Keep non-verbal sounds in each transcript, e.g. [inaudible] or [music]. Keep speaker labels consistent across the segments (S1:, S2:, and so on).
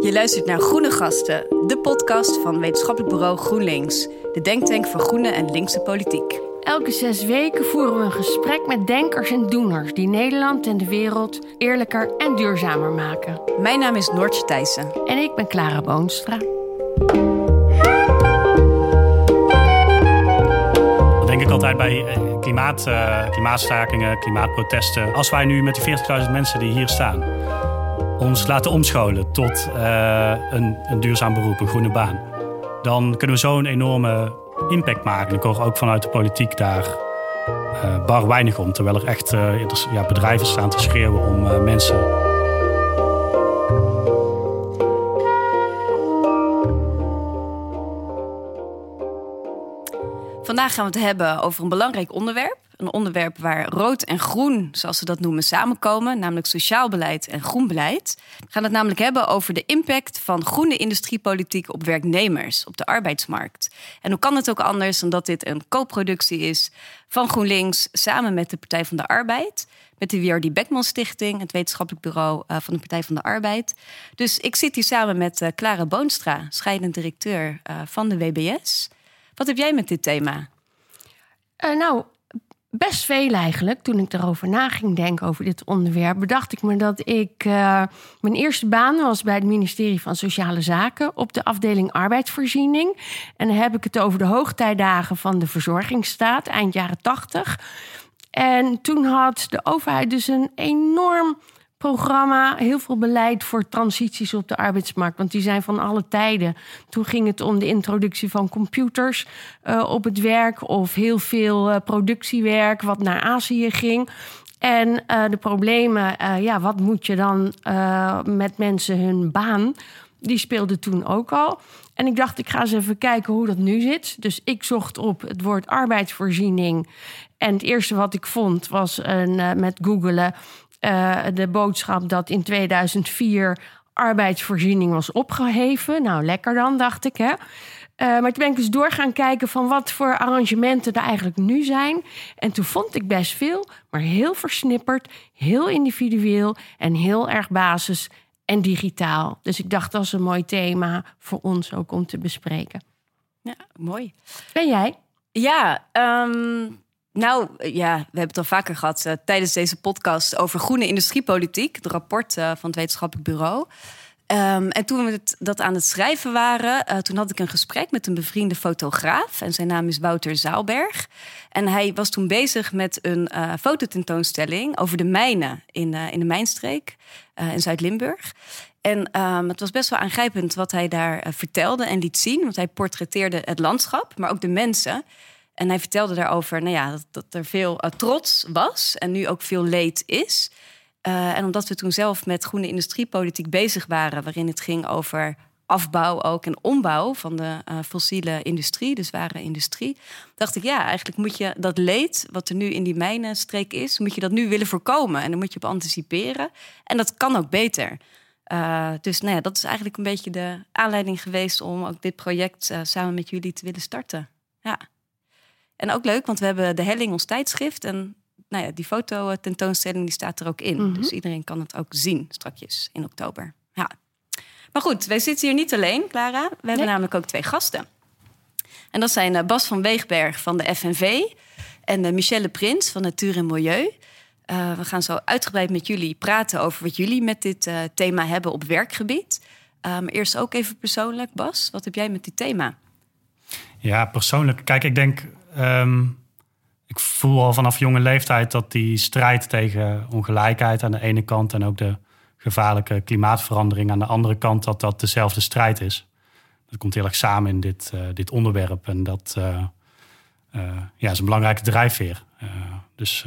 S1: Je luistert naar Groene Gasten, de podcast van wetenschappelijk bureau GroenLinks, de denktank voor groene en linkse politiek.
S2: Elke zes weken voeren we een gesprek met denkers en doeners die Nederland en de wereld eerlijker en duurzamer maken.
S1: Mijn naam is Noortje Thijssen.
S2: En ik ben Clara Boonstra.
S3: Dat denk ik altijd bij eh, klimaat, uh, klimaatstakingen, klimaatprotesten. Als wij nu met die 40.000 mensen die hier staan ons laten omscholen tot uh, een, een duurzaam beroep, een groene baan, dan kunnen we zo een enorme impact maken. Ik hoor ook vanuit de politiek daar uh, bar weinig om. Terwijl er echt uh, ja, bedrijven staan te schreeuwen om mensen.
S1: Vandaag gaan we het hebben over een belangrijk onderwerp. Een onderwerp waar rood en groen, zoals ze dat noemen, samenkomen, namelijk sociaal beleid en groen beleid. We gaan het namelijk hebben over de impact van groene industriepolitiek op werknemers, op de arbeidsmarkt. En hoe kan het ook anders dan dat dit een co-productie is van GroenLinks samen met de Partij van de Arbeid, met de WRD Beckman Stichting, het wetenschappelijk bureau uh, van de Partij van de Arbeid. Dus ik zit hier samen met uh, Clara Boonstra, scheidend directeur uh, van de WBS. Wat heb jij met dit thema?
S2: nou, best veel eigenlijk. Toen ik erover na ging denken over dit onderwerp, bedacht ik me dat ik. Uh, mijn eerste baan was bij het ministerie van Sociale Zaken op de afdeling arbeidsvoorziening. En dan heb ik het over de hoogtijdagen van de verzorgingsstaat, eind jaren tachtig. En toen had de overheid dus een enorm programma, heel veel beleid voor transities op de arbeidsmarkt. Want die zijn van alle tijden. Toen ging het om de introductie van computers uh, op het werk of heel veel uh, productiewerk wat naar Azië ging. En uh, de problemen, ja, wat moet je dan met mensen hun baan? Die speelde toen ook al. En ik dacht, ik ga eens even kijken hoe dat nu zit. Dus ik zocht op het woord arbeidsvoorziening. En het eerste wat ik vond was een, met googelen uh, de boodschap dat in 2004 arbeidsvoorziening was opgeheven. Nou, lekker dan, dacht ik. Hè? Uh, maar toen ben ik dus door gaan kijken van wat voor arrangementen er eigenlijk nu zijn. En toen vond ik best veel, maar heel versnipperd, heel individueel en heel erg basis en digitaal. Dus ik dacht dat is een mooi thema voor ons ook om te bespreken.
S1: Ja, mooi.
S2: Ben jij?
S1: Ja, um, nou ja, we hebben het al vaker gehad uh, tijdens deze podcast over groene industriepolitiek, het rapport uh, van het wetenschappelijk bureau. Um, en toen we het, dat aan het schrijven waren, toen had ik een gesprek met een bevriende fotograaf. En zijn naam is Wouter Zaalberg. En hij was toen bezig met een fototentoonstelling over de mijnen in, in de mijnstreek in Zuid-Limburg. En um, het was best wel aangrijpend wat hij daar vertelde en liet zien. Want hij portretteerde het landschap, maar ook de mensen. En hij vertelde daarover nou ja, dat, dat er veel uh, trots was en nu ook veel leed is. Uh, en omdat we toen zelf met groene industriepolitiek bezig waren, waarin het ging over afbouw ook en ombouw van de uh, fossiele industrie, dus ware industrie, dacht ik ja, eigenlijk moet je dat leed wat er nu in die mijnenstreek is, moet je dat nu willen voorkomen en dan moet je op anticiperen. En dat kan ook beter. Dus nou ja, dat is eigenlijk een beetje de aanleiding geweest om ook dit project samen met jullie te willen starten. Ja. En ook leuk, want we hebben de Helling ons tijdschrift. En nou ja, die foto tentoonstelling die staat er ook in. Mm -hmm. Dus iedereen kan het ook zien strakjes in oktober. Ja. Maar goed, wij zitten hier niet alleen, Clara. We hebben nee. namelijk ook twee gasten. En dat zijn Bas van Weegberg van de FNV en Michelle Prins van Natuur en Milieu. Uh, we gaan zo uitgebreid met jullie praten over wat jullie met dit uh, thema hebben op werkgebied. Uh, maar eerst ook even persoonlijk, Bas, wat heb jij met dit thema?
S3: Ja, persoonlijk. Kijk, ik denk Um, ik voel al vanaf jonge leeftijd dat die strijd tegen ongelijkheid aan de ene kant en ook de gevaarlijke klimaatverandering aan de andere kant, dat dat dezelfde strijd is. Dat komt heel erg samen in dit, uh, dit onderwerp en dat uh, uh, ja, is een belangrijke drijfveer. dus,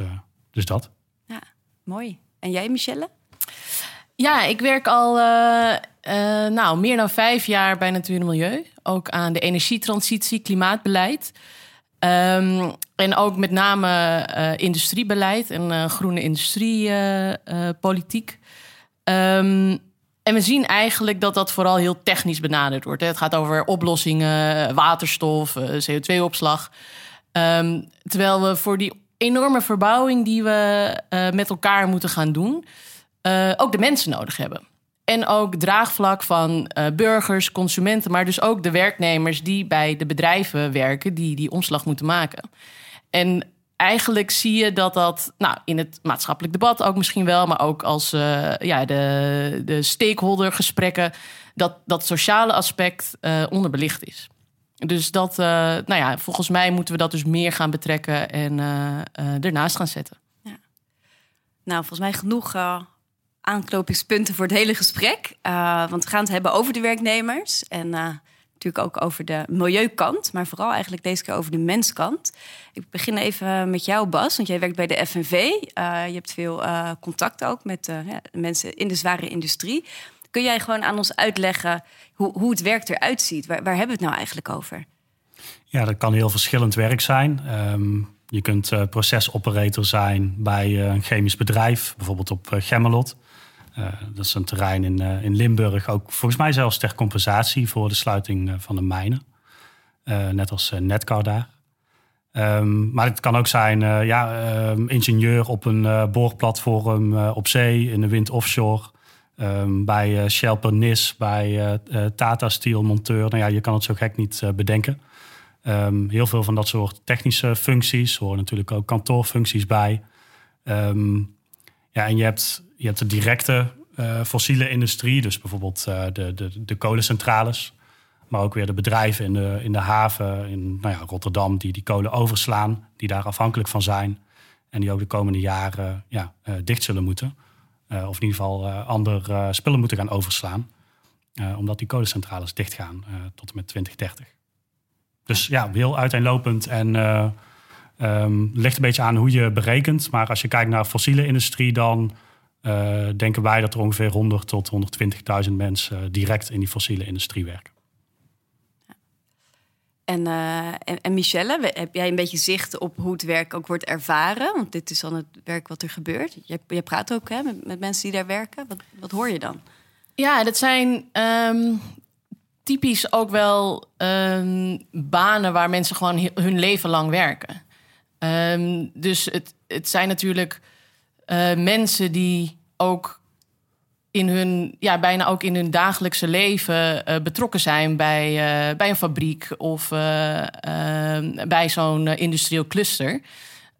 S3: dus dat.
S1: Ja, mooi. En jij, Michelle?
S4: Ja, ik werk al nou, meer dan vijf jaar bij Natuur en Milieu. Ook aan de energietransitie, klimaatbeleid. Um, en ook met name uh, industriebeleid en uh, groene industriepolitiek. Uh, um, en we zien eigenlijk dat dat vooral heel technisch benaderd wordt. Hè. Het gaat over oplossingen, waterstof, eh, CO2-opslag. Um, terwijl we voor die enorme verbouwing die we met elkaar moeten gaan doen, ook de mensen nodig hebben. En ook draagvlak van uh, burgers, consumenten, maar dus ook de werknemers die bij de bedrijven werken, die die omslag moeten maken. En eigenlijk zie je dat dat nou, in het maatschappelijk debat ook misschien wel, maar ook als uh, ja, de, de stakeholdergesprekken, dat dat sociale aspect uh, onderbelicht is. Dus dat, nou ja, volgens mij moeten we dat dus meer gaan betrekken en ernaast gaan zetten. Ja.
S1: Nou, volgens mij genoeg aanknopingspunten voor het hele gesprek. want we gaan het hebben over de werknemers en natuurlijk ook over de milieukant, maar vooral eigenlijk deze keer over de menskant. Ik begin even met jou, Bas, want jij werkt bij de FNV. Eh, je hebt veel contact ook met mensen in de zware industrie. Kun jij gewoon aan ons uitleggen hoe, hoe het werk eruit ziet? Waar, waar, hebben we het nou eigenlijk over?
S3: Ja, dat kan heel verschillend werk zijn. Um, je kunt procesoperator zijn bij een chemisch bedrijf, bijvoorbeeld op Gemmelot. Uh, dat is een terrein in, uh, in Limburg, ook volgens mij zelfs ter compensatie voor de sluiting uh, van de mijnen. net als Netcar daar. Um, maar het kan ook zijn ja, ehm, ingenieur op een boorplatform op zee, in de wind offshore. Um, bij Shell Pernis, bij Tata Steel monteur. Nou ja, je kan het zo gek niet bedenken. heel veel van dat soort technische functies. horen natuurlijk ook kantoorfuncties bij. Ja, en je hebt je hebt de directe uh, fossiele industrie, dus bijvoorbeeld uh, de, de, de kolencentrales. Maar ook weer de bedrijven in de, in de haven in nou ja, Rotterdam die die kolen overslaan, die daar afhankelijk van zijn. En die ook de komende jaren ja, uh, dicht zullen moeten. of in ieder geval andere spullen moeten gaan overslaan. omdat die kolencentrales dichtgaan tot en met 2030. Dus ja, heel uiteenlopend en um, ligt een beetje aan hoe je berekent. Maar als je kijkt naar fossiele industrie, dan uh, denken wij dat er ongeveer 100 tot 120.000 mensen uh, direct in die fossiele industrie werken.
S1: En, uh, en, en, Michelle, heb jij een beetje zicht op hoe het werk ook wordt ervaren? Want dit is dan het werk wat er gebeurt. Je, je praat ook hè, met, met, mensen die daar werken. Wat, wat hoor je dan?
S4: Ja, dat zijn um, typisch ook wel um, banen waar mensen gewoon hun leven lang werken. Um, dus het, het zijn natuurlijk uh, mensen die ook in hun, ja, bijna ook in hun dagelijkse leven uh, betrokken zijn bij, uh, bij een fabriek of bij zo'n industrieel cluster.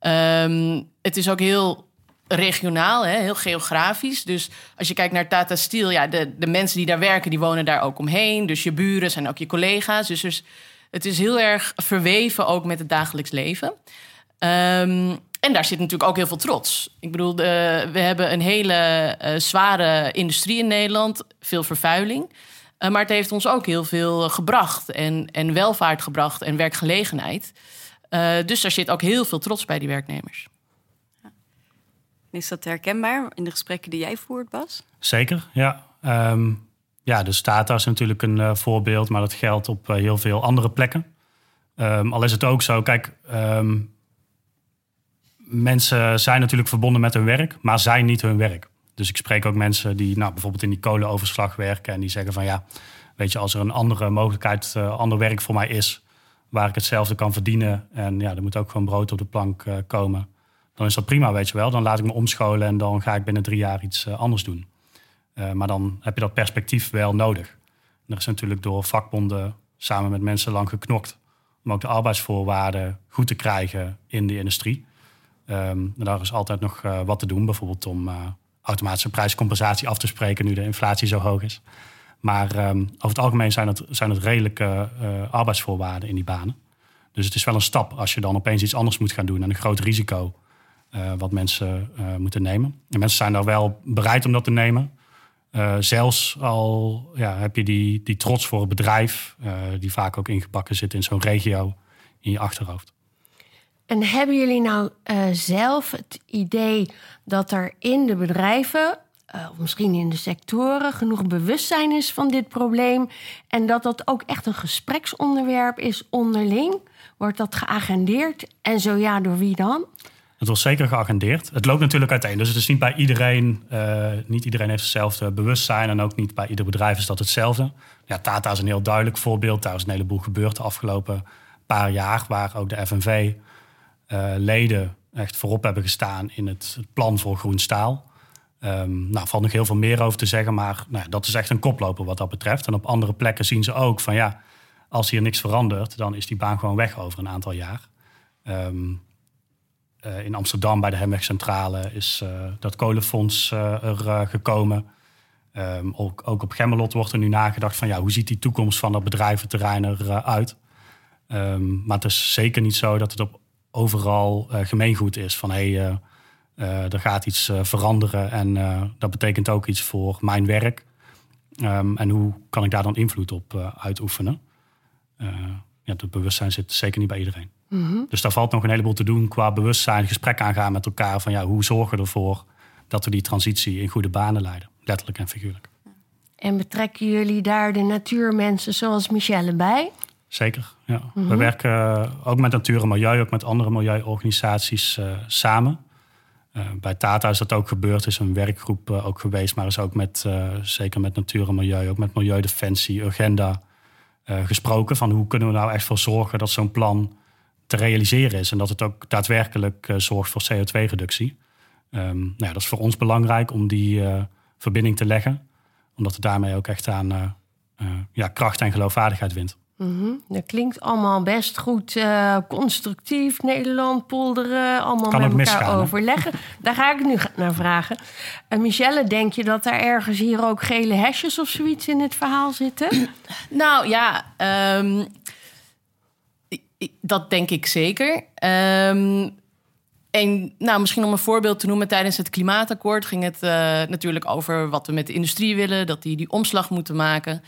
S4: Um, het is ook heel regionaal, hè, heel geografisch. Dus als je kijkt naar Tata Steel, ja, de, de mensen die daar werken, die wonen daar ook omheen. Dus je buren zijn ook je collega's. Dus, dus het is heel erg verweven ook met het dagelijks leven. Um, en daar zit natuurlijk ook heel veel trots. Ik bedoel, de, we hebben een hele uh, zware industrie in Nederland, veel vervuiling. Uh, maar het heeft ons ook heel veel gebracht en, en welvaart gebracht en werkgelegenheid. Uh, dus daar zit ook heel veel trots bij die werknemers.
S1: Is dat herkenbaar in de gesprekken die jij voert, Bas?
S3: Zeker, ja. Um, ja, de Stata is natuurlijk een voorbeeld, maar dat geldt op heel veel andere plekken. Um, al is het ook zo, kijk, um, mensen zijn natuurlijk verbonden met hun werk, maar zijn niet hun werk. Dus ik spreek ook mensen die nou, bijvoorbeeld in die kolenoverslag werken en die zeggen van ja, weet je, als er een andere mogelijkheid, uh, ander werk voor mij is, waar ik hetzelfde kan verdienen en ja, er moet ook gewoon brood op de plank uh, komen, dan is dat prima, weet je wel. Dan laat ik me omscholen en dan ga ik binnen drie jaar iets uh, anders doen. maar dan heb je dat perspectief wel nodig. Er is natuurlijk door vakbonden samen met mensen lang geknokt om ook de arbeidsvoorwaarden goed te krijgen in de industrie. Um, daar is altijd nog uh, wat te doen, bijvoorbeeld om uh, automatische prijscompensatie af te spreken nu de inflatie zo hoog is. Maar um, over het algemeen zijn het, zijn het redelijke uh, arbeidsvoorwaarden in die banen. Dus het is wel een stap als je dan opeens iets anders moet gaan doen en een groot risico wat mensen moeten nemen. En mensen zijn daar wel bereid om dat te nemen. zelfs al ja, heb je die, die trots voor het bedrijf, die vaak ook ingebakken zit in zo'n regio, in je achterhoofd.
S2: En hebben jullie nou uh, zelf het idee dat er in de bedrijven, uh, of misschien in de sectoren, genoeg bewustzijn is van dit probleem en dat dat ook echt een gespreksonderwerp is onderling? Wordt dat geagendeerd? En zo ja, door wie dan?
S3: Het wordt zeker geagendeerd. Het loopt natuurlijk uiteen. Dus het is niet bij iedereen, uh, niet iedereen heeft hetzelfde bewustzijn. En ook niet bij ieder bedrijf is dat hetzelfde. Ja, Tata is een heel duidelijk voorbeeld. Daar is een heleboel gebeurd de afgelopen paar jaar, waar ook de FNV uh, leden echt voorop hebben gestaan in het, het plan voor groen staal. Um, nou, valt nog heel veel meer over te zeggen, maar nou, dat is echt een koploper wat dat betreft. En op andere plekken zien ze ook van ja, als hier niks verandert, dan is die baan gewoon weg over een aantal jaar. Um, uh, in Amsterdam bij de Hemwegcentrale is uh, dat kolenfonds er gekomen. Um, ook, ook, op Gemmelot wordt er nu nagedacht van ja, hoe ziet die toekomst van dat bedrijventerrein eruit? Um, maar het is zeker niet zo dat het op overal gemeengoed is van hé, hey, er gaat iets veranderen en dat betekent ook iets voor mijn werk. Um, en hoe kan ik daar dan invloed op uitoefenen? ja, het bewustzijn zit zeker niet bij iedereen. Mhm. Dus daar valt nog een heleboel te doen qua bewustzijn, gesprek aangaan met elkaar van ja, hoe zorgen we ervoor dat we die transitie in goede banen leiden, letterlijk en figuurlijk.
S2: En betrekken jullie daar de natuurmensen zoals Michelle bij?
S3: Zeker, ja. We mhm. werken eh, ook met natuur en milieu, ook met andere milieuorganisaties uh, samen. Uh, bij Tata is dat ook gebeurd, is een werkgroep uh, ook geweest, maar is ook met, zeker met natuur en milieu, ook met Milieudefensie, Agenda gesproken. Van hoe kunnen we nou echt voor zorgen dat zo'n plan te realiseren is. En dat het ook daadwerkelijk zorgt voor CO2-reductie. Um, ehm, nou ja, dat is voor ons belangrijk om die verbinding te leggen. Omdat het daarmee ook echt aan ja, kracht en geloofwaardigheid wint.
S2: Mm -hmm. Dat klinkt allemaal best goed constructief. Nederland, polderen, allemaal met elkaar misgaan, overleggen. [laughs] Daar ga ik nu naar vragen. Michelle, denk je dat daar ergens hier ook gele hesjes of zoiets in het verhaal zitten? [clears throat]
S4: nou ja, um, dat denk ik zeker. Um, en nou, misschien om een voorbeeld te noemen, tijdens het klimaatakkoord ging het uh, natuurlijk over wat we met de industrie willen, dat die die omslag moeten maken.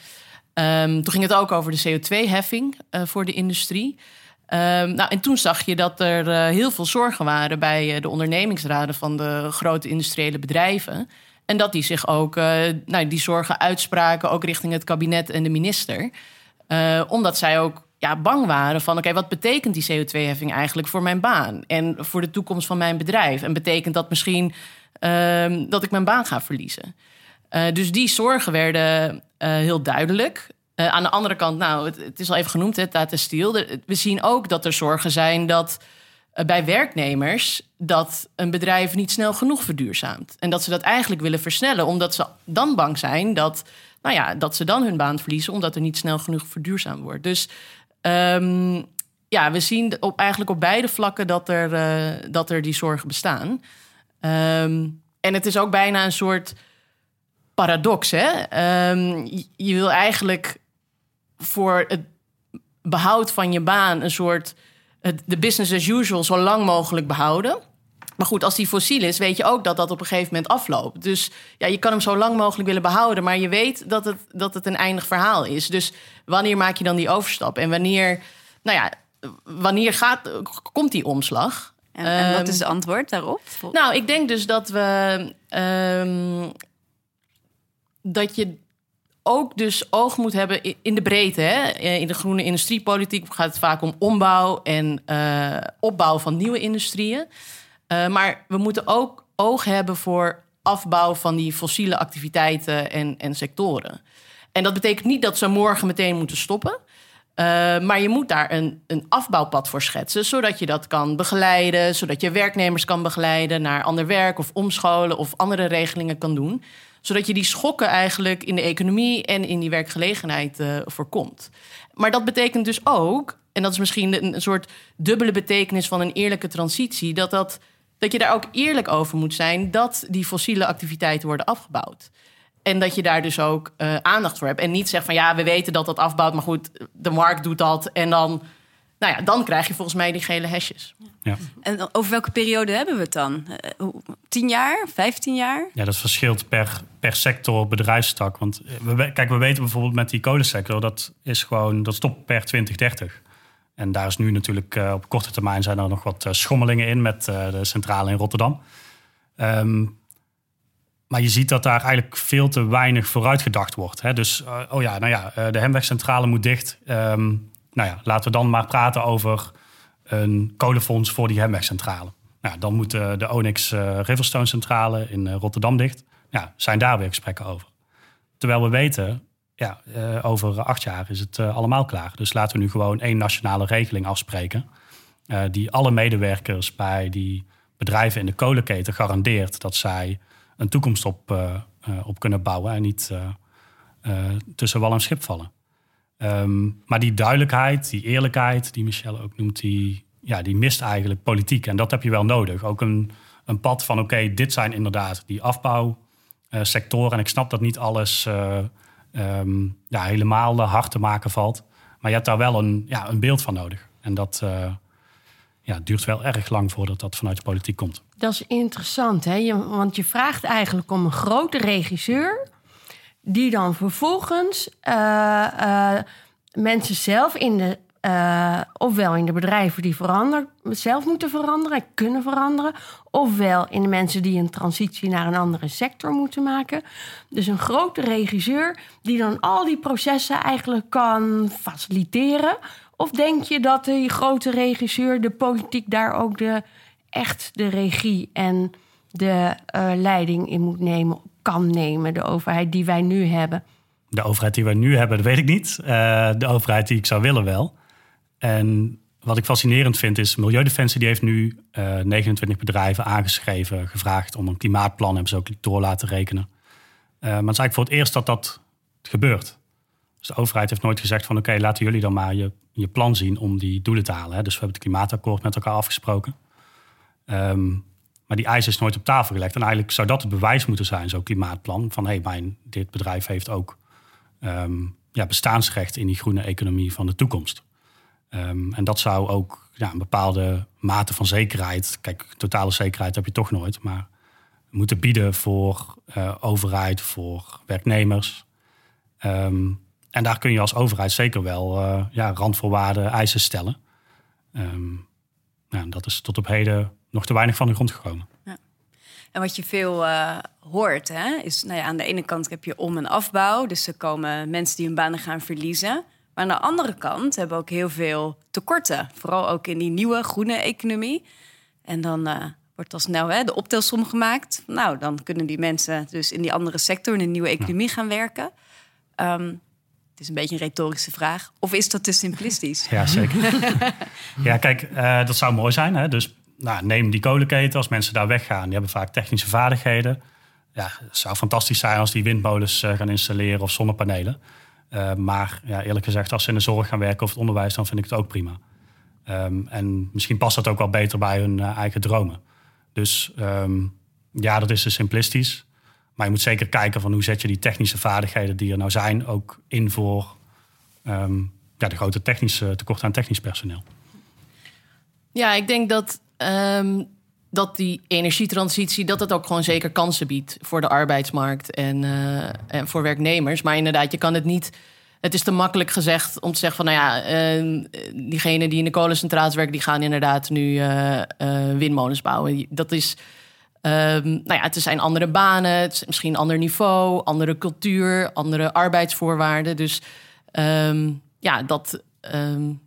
S4: Um, toen ging het ook over de CO2-heffing uh, eh, voor de industrie. Um, nou, en toen zag je dat er uh, heel veel zorgen waren bij de ondernemingsraden van de grote industriële bedrijven. En dat die zich ook nou, die zorgen uitspraken, ook richting het kabinet en de minister. omdat zij ook ja, bang waren van... oké, wat betekent die CO2-heffing eigenlijk voor mijn baan... en voor de toekomst van mijn bedrijf? En betekent dat misschien uh, dat ik mijn baan ga verliezen? Dus die zorgen werden heel duidelijk. Uh, aan de andere kant, nou, het, is al even genoemd, het data steel. We zien ook dat er zorgen zijn dat bij werknemers... dat een bedrijf niet snel genoeg verduurzaamt. En dat ze dat eigenlijk willen versnellen... omdat ze dan bang zijn dat nou ja, dat ze dan hun baan verliezen omdat er niet snel genoeg verduurzaamd wordt. Dus Um, ja, we zien op, eigenlijk op beide vlakken dat er, dat er die zorgen bestaan. Um, en het is ook bijna een soort paradox. Hè? Um, je, je wil eigenlijk voor het behoud van je baan een soort de business as usual zo lang mogelijk behouden. Maar goed, als die fossiel is, weet je ook dat dat op een gegeven moment afloopt. Dus ja, je kan hem zo lang mogelijk willen behouden, maar je weet dat het, dat het een eindig verhaal is. Dus wanneer maak je dan die overstap? En wanneer, nou ja, wanneer gaat, komt die omslag?
S1: En, en wat is het ehm, antwoord daarop?
S4: Nou, ik denk dus dat we. Um, dat je ook dus oog moet hebben in de breedte. Hè? In de groene industriepolitiek gaat het vaak om ombouw en uh, opbouw van nieuwe industrieën. Uh, maar we moeten ook oog hebben voor afbouw van die fossiele activiteiten en, en sectoren. En dat betekent niet dat ze morgen meteen moeten stoppen. Uh, maar je moet daar een, een afbouwpad voor schetsen, zodat je dat kan begeleiden, zodat je werknemers kan begeleiden naar ander werk of omscholen of andere regelingen kan doen. Zodat je die schokken eigenlijk in de economie en in die werkgelegenheid uh, voorkomt. Maar dat betekent dus ook, en dat is misschien een, soort dubbele betekenis van een eerlijke transitie, dat dat dat je daar ook eerlijk over moet zijn dat die fossiele activiteiten worden afgebouwd. En dat je daar dus ook uh, aandacht voor hebt. En niet zegt van ja, we weten dat dat afbouwt, maar goed, de markt doet dat. En dan, nou ja, dan krijg je volgens mij die gele hesjes.
S1: Ja. En over welke periode hebben we het dan? Uh, tien jaar, vijftien jaar?
S3: Ja, dat verschilt per, per sector, bedrijfstak. Want eh, we, kijk, we weten bijvoorbeeld met die kolensector, dat is gewoon, dat stopt per 2030. En daar is nu natuurlijk uh, op korte termijn zijn er nog wat uh, schommelingen in met uh, de centrale in Rotterdam. Um, maar je ziet dat daar eigenlijk veel te weinig vooruit gedacht wordt. Hè? Dus, oh ja, nou ja, de Hemwegcentrale moet dicht. Um, nou ja, laten we dan maar praten over een kolenfonds voor die Hemwegcentrale. Nou, dan moet de Onyx Riverstone Centrale in Rotterdam dicht. Ja, zijn daar weer gesprekken over. Terwijl we weten ja, uh, over acht jaar is het allemaal klaar. Dus laten we nu gewoon één nationale regeling afspreken. Die alle medewerkers bij die bedrijven in de kolenketen garandeert dat zij een toekomst op, op kunnen bouwen en niet tussen wal en schip vallen. Ehm, maar die duidelijkheid, die eerlijkheid, die Michelle ook noemt, die, ja, die mist eigenlijk politiek. En dat heb je wel nodig. Ook een, een pad van oké, dit zijn inderdaad die afbouwsectoren. en ik snap dat niet alles um, ja, helemaal hard te maken valt. Maar je hebt daar wel een, ja, een beeld van nodig. En dat uh, ja, duurt wel erg lang voordat dat vanuit de politiek komt.
S2: Dat is interessant, hè? Want je vraagt eigenlijk om een grote regisseur... die dan vervolgens uh, uh, mensen zelf in de uh, ofwel in de bedrijven die veranderen, zelf moeten veranderen, kunnen veranderen, ofwel in de mensen die een transitie naar een andere sector moeten maken. Dus een grote regisseur die dan al die processen eigenlijk kan faciliteren. Of denk je dat die grote regisseur, de politiek, daar ook de, echt de regie en de leiding in moet nemen, kan nemen, de overheid die wij nu hebben?
S3: De overheid die wij nu hebben, dat weet ik niet. Uh, de overheid die ik zou willen wel. En wat ik fascinerend vind is, Milieudefensie die heeft nu uh, eh, 29 bedrijven aangeschreven, gevraagd om een klimaatplan, hebben ze ook door laten rekenen. Uh, maar het is eigenlijk voor het eerst dat dat gebeurt. Dus de overheid heeft nooit gezegd van oké, laten jullie dan maar je, je plan zien om die doelen te halen. Hè. Dus we hebben het klimaatakkoord met elkaar afgesproken. Um, maar die eis is nooit op tafel gelegd. En eigenlijk zou dat het bewijs moeten zijn, zo'n klimaatplan. Van hé, hey, mijn, dit bedrijf heeft ook um, ja, bestaansrecht in die groene economie van de toekomst. Um, en dat zou ook ja, een bepaalde mate van zekerheid, kijk, totale zekerheid heb je toch nooit, maar moeten bieden voor uh, overheid, voor werknemers. Um, en daar kun je als overheid zeker wel uh, ja, randvoorwaarden, eisen stellen. Nou, dat is tot op heden nog te weinig van de grond gekomen. Ja.
S1: En wat je veel uh, hoort, hè, is nou ja, aan de ene kant heb je om- en afbouw. Dus er komen mensen die hun banen gaan verliezen. Maar aan de andere kant hebben we ook heel veel tekorten. Vooral ook in die nieuwe groene economie. En dan uh, wordt al snel hè, de optelsom gemaakt. Nou, dan kunnen die mensen dus in die andere sector, in de nieuwe economie gaan werken. Um, het is een beetje een retorische vraag. Of is dat te simplistisch?
S3: Ja, zeker. [laughs] ja, kijk, uh, dat zou mooi zijn. Hè? Dus nou, neem die kolenketen. Als mensen daar weggaan, die hebben vaak technische vaardigheden. Ja, het zou fantastisch zijn als die windmolens uh, gaan installeren of zonnepanelen. Uh, maar ja, eerlijk gezegd, als ze in de zorg gaan werken of het onderwijs, dan vind ik het ook prima. Um, en misschien past dat ook wel beter bij hun uh, eigen dromen. Dus um, ja, dat is dus simplistisch. Maar je moet zeker kijken van hoe zet je die technische vaardigheden die er nou zijn ook in voor um, ja, de grote technische tekort aan technisch personeel.
S4: Ja, ik denk dat, dat die energietransitie dat het ook gewoon zeker kansen biedt voor de arbeidsmarkt en, uh, en voor werknemers. Maar inderdaad, je kan het niet. Het is te makkelijk gezegd om te zeggen van nou ja, uh, diegenen die in de kolencentrales werken, die gaan inderdaad nu uh, windmolens bouwen. Dat is. Um, nou ja, het zijn andere banen, het is misschien een ander niveau, andere cultuur, andere arbeidsvoorwaarden. Dus um, ja, dat, um,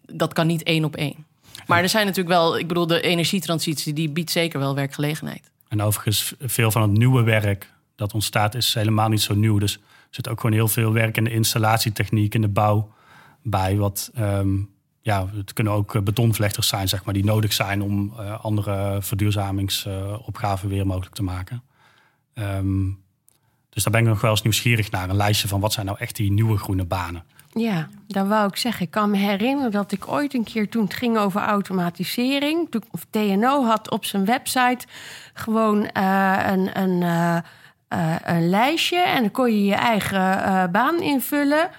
S4: dat kan niet één op één. Maar er zijn natuurlijk wel, ik bedoel, de energietransitie die biedt zeker wel werkgelegenheid.
S3: En overigens, veel van het nieuwe werk dat ontstaat is helemaal niet zo nieuw. Dus er zit ook gewoon heel veel werk in de installatietechniek, in de bouw bij. Wat, um, ja, het kunnen ook betonvlechters zijn, zeg maar, die nodig zijn om uh, andere verduurzamingsopgaven weer mogelijk te maken. Um, dus daar ben ik nog wel eens nieuwsgierig naar. Een lijstje van wat zijn nou echt die nieuwe groene banen.
S2: Ja, dat wou ik zeggen. Ik kan me herinneren dat ik ooit een keer toen het ging over automatisering, toen, of TNO had op zijn website gewoon uh, een, een, uh, uh, een lijstje en dan kon je je eigen baan invullen.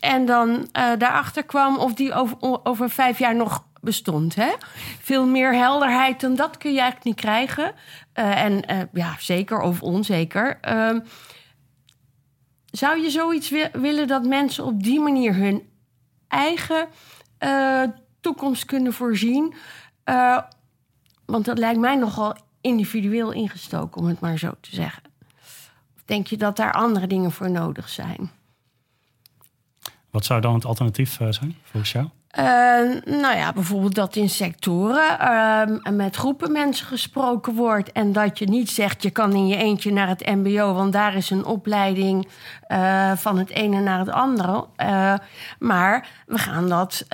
S2: en dan daarachter kwam of die over, over vijf jaar nog bestond. Hè? Veel meer helderheid dan dat kun je eigenlijk niet krijgen. en ja, zeker of onzeker. Zou je zoiets willen dat mensen op die manier hun eigen uh, toekomst kunnen voorzien? Uh, want dat lijkt mij nogal individueel ingestoken, om het maar zo te zeggen. Of denk je dat daar andere dingen voor nodig zijn?
S3: Wat zou dan het alternatief uh, zijn volgens jou?
S2: Uh, nou ja, bijvoorbeeld dat in sectoren uh, met groepen mensen gesproken wordt. En dat je niet zegt, je kan in je eentje naar het MBO, want daar is een opleiding uh, van het ene naar het andere. maar we gaan dat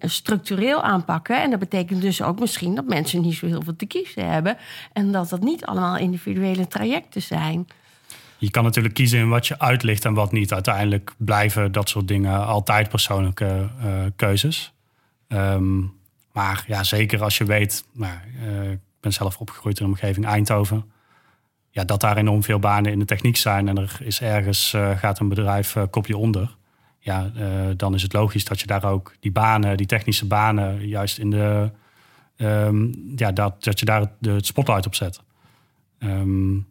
S2: structureel aanpakken. En dat betekent dus ook misschien dat mensen niet zo heel veel te kiezen hebben. En dat dat niet allemaal individuele trajecten zijn
S3: je kan natuurlijk kiezen in wat je uitlicht en wat niet. Uiteindelijk blijven dat soort dingen altijd persoonlijke uh, keuzes. Um, maar ja, zeker als je weet, nou, uh, ik ben zelf opgegroeid in de omgeving Eindhoven. Ja, dat daar enorm veel banen in de techniek zijn en er is ergens uh, gaat een bedrijf kopje onder. Ja, dan is het logisch dat je daar ook die banen, die technische banen, juist in de. Um, ja, dat, dat je daar het spotlight op zet. Um,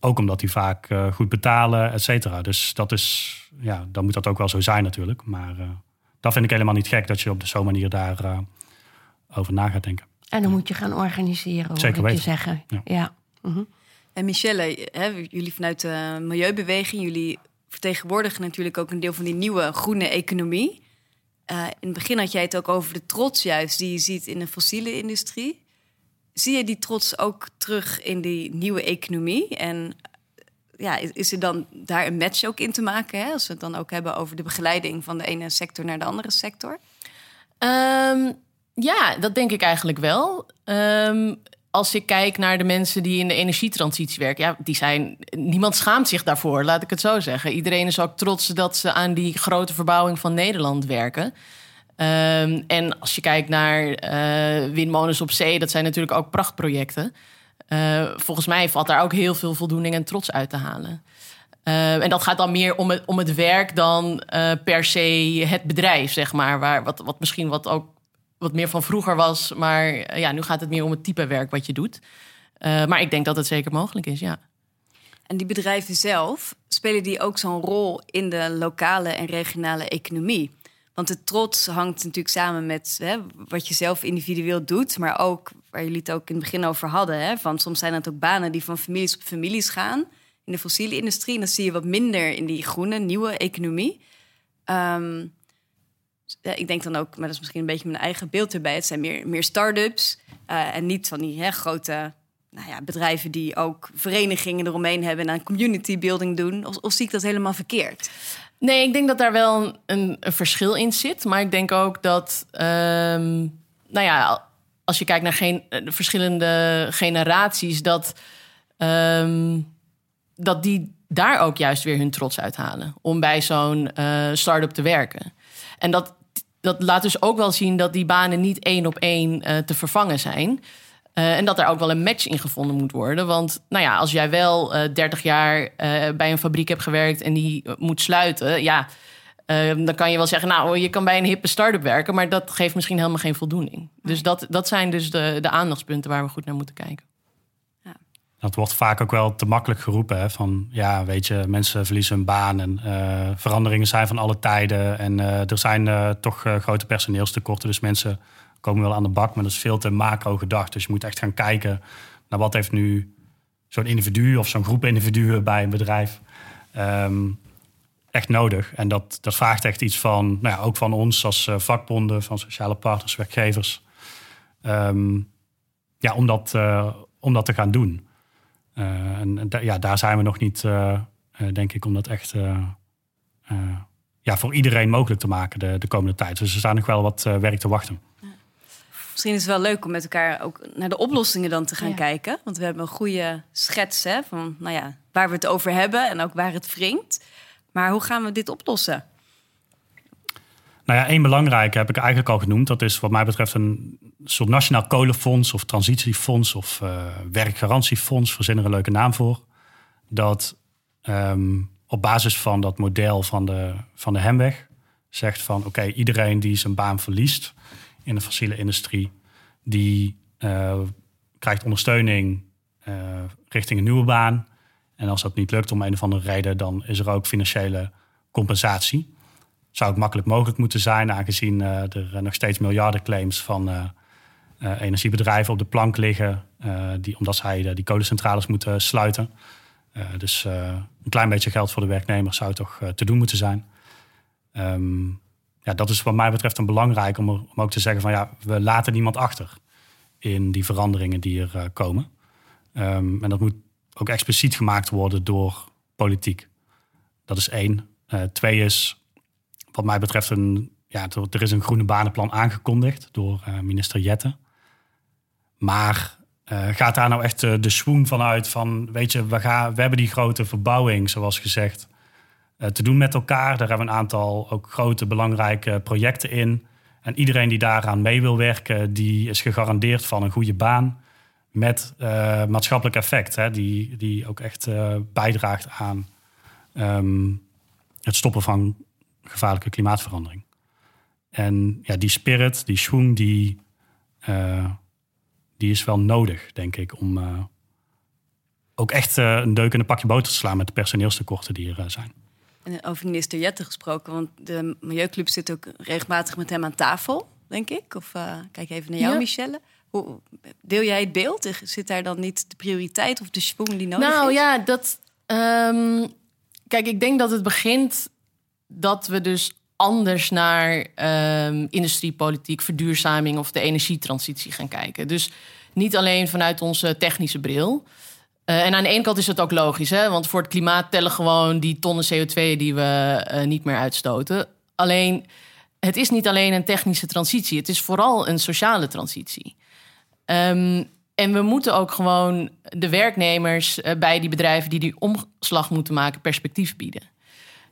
S3: ook omdat die vaak uh, goed betalen, et cetera. Dus dat is, ja, dan moet dat ook wel zo zijn natuurlijk. Maar uh, dat vind ik helemaal niet gek dat je op zo'n manier daar uh, over na gaat denken.
S2: En dan moet je gaan organiseren, Zeker weten. je zeggen. Ja. ja.
S1: Mm -hmm. En Michelle, hè, jullie vanuit de Milieubeweging, jullie vertegenwoordigen natuurlijk ook een deel van die nieuwe groene economie. in het begin had jij het ook over de trots juist die je ziet in de fossiele industrie. Zie je die trots ook terug in die nieuwe economie? En ja, is er dan daar een match ook in te maken? Hè? Als we het dan ook hebben over de begeleiding van de ene sector naar de andere sector?
S4: Um, ja, dat denk ik eigenlijk wel. Um, als ik kijk naar de mensen die in de energietransitie werken, ja, die zijn. Niemand schaamt zich daarvoor, laat ik het zo zeggen. Iedereen is ook trots dat ze aan die grote verbouwing van Nederland werken. Um, en als je kijkt naar uh, windmolens op zee, dat zijn natuurlijk ook prachtprojecten. Uh, volgens mij valt daar ook heel veel voldoening en trots uit te halen. Uh, en dat gaat dan meer om het, om het werk dan per se het bedrijf, zeg maar. Waar, wat, wat misschien wat ook wat meer van vroeger was. Maar ja, nu gaat het meer om het type werk wat je doet. maar ik denk dat het zeker mogelijk is, ja.
S1: En die bedrijven zelf, spelen die ook zo'n rol in de lokale en regionale economie? Want de trots hangt natuurlijk samen met hè, wat je zelf individueel doet, maar ook waar jullie het ook in het begin over hadden. Hè, van soms zijn het ook banen die van families op families gaan in de fossiele industrie. En dan zie je wat minder in die groene, nieuwe economie. Ja, ik denk dan ook, maar dat is misschien een beetje mijn eigen beeld erbij. Het zijn meer, meer start-ups uh, en niet van die hè, grote nou ja, bedrijven die ook verenigingen eromheen hebben en aan community building doen. Of, of zie ik dat helemaal verkeerd?
S4: Nee, ik denk dat daar wel een, een verschil in zit. Maar ik denk ook dat, um, nou ja, als je kijkt naar geen, de verschillende generaties, dat, um, dat die daar ook juist weer hun trots uithalen om bij zo'n uh, start-up te werken. En dat, dat laat dus ook wel zien dat die banen niet één op één uh, te vervangen zijn. Uh, en dat er ook wel een match in gevonden moet worden. Want nou ja, als jij wel uh, 30 jaar uh, bij een fabriek hebt gewerkt en die moet sluiten, ja, dan kan je wel zeggen, nou, je kan bij een hippe start-up werken, maar dat geeft misschien helemaal geen voldoening. Dus dat, dat zijn dus de, de aandachtspunten waar we goed naar moeten kijken.
S3: Ja. Dat wordt vaak ook wel te makkelijk geroepen. Hè? Van ja, weet je, mensen verliezen hun baan en veranderingen zijn van alle tijden. En er zijn toch grote personeelstekorten. Dus mensen komen wel aan de bak, maar dat is veel te macro gedacht. Dus je moet echt gaan kijken naar wat heeft nu zo'n individu of zo'n groep individuen bij een bedrijf um, echt nodig. En dat, dat vraagt echt iets van, nou ja, ook van ons als uh, vakbonden, van sociale partners, werkgevers. Um, ja, om dat, uh, om dat te gaan doen. Uh, en ja, daar zijn we nog niet, denk ik, om dat echt ja, voor iedereen mogelijk te maken de, de komende tijd. Dus er staat nog wel wat werk te wachten.
S1: Misschien is het wel leuk om met elkaar ook naar de oplossingen dan te gaan kijken. Want we hebben een goede schets hè, van nou ja, waar we het over hebben en ook waar het wringt. Maar hoe gaan we dit oplossen?
S3: Nou ja, één belangrijke heb ik eigenlijk al genoemd. Dat is wat mij betreft een soort nationaal kolenfonds of transitiefonds of uh, werkgarantiefonds. Verzin er een leuke naam voor. Dat um, op basis van dat model van de, van de Hemweg zegt van oké, iedereen die zijn baan verliest in de fossiele industrie, die uh, krijgt ondersteuning uh, richting een nieuwe baan. En als dat niet lukt om een of andere reden, dan is er ook financiële compensatie. Zou het makkelijk mogelijk moeten zijn, aangezien uh, er nog steeds miljarden claims van energiebedrijven op de plank liggen, die, omdat zij die kolencentrales moeten sluiten. dus een klein beetje geld voor de werknemer zou toch te doen moeten zijn. Um, ja, dat is wat mij betreft een belangrijk om, om ook te zeggen van ja, we laten niemand achter in die veranderingen die er uh, komen. Um, en dat moet ook expliciet gemaakt worden door politiek. Dat is één. Uh, twee is, wat mij betreft, een, ja, er is een groene banenplan aangekondigd door uh, minister Jette. Maar gaat daar nou echt de swoon vanuit van, weet je, we, gaan, we hebben die grote verbouwing, zoals gezegd. Eh, te doen met elkaar. Daar hebben we een aantal ook grote belangrijke projecten in. En iedereen die daaraan mee wil werken, die is gegarandeerd van een goede baan met uh, maatschappelijk effect, hè, die, die ook echt uh, bijdraagt aan um, het stoppen van gevaarlijke klimaatverandering. En ja, die spirit, die schoen, die, die is wel nodig, denk ik, om ook echt een deuk in een pakje boter te slaan met de personeelstekorten die er zijn.
S1: En over minister Jette gesproken, want de Milieuclub zit ook regelmatig met hem aan tafel, denk ik. Of uh, kijk even naar jou, ja. Michelle. Hoe, deel jij het beeld? Zit daar dan niet de prioriteit of de schwung die nodig
S4: nou,
S1: is?
S4: Nou ja, dat. Um, kijk, ik denk dat het begint dat we dus anders naar um, industriepolitiek, verduurzaming of de energietransitie gaan kijken. Dus niet alleen vanuit onze technische bril. Uh, en aan de ene kant is het ook logisch, hè? want voor het klimaat tellen gewoon die tonnen CO2 die we uh, niet meer uitstoten. Alleen, het is niet alleen een technische transitie, het is vooral een sociale transitie. Um, en we moeten ook gewoon de werknemers uh, bij die bedrijven die die omslag moeten maken, perspectief bieden.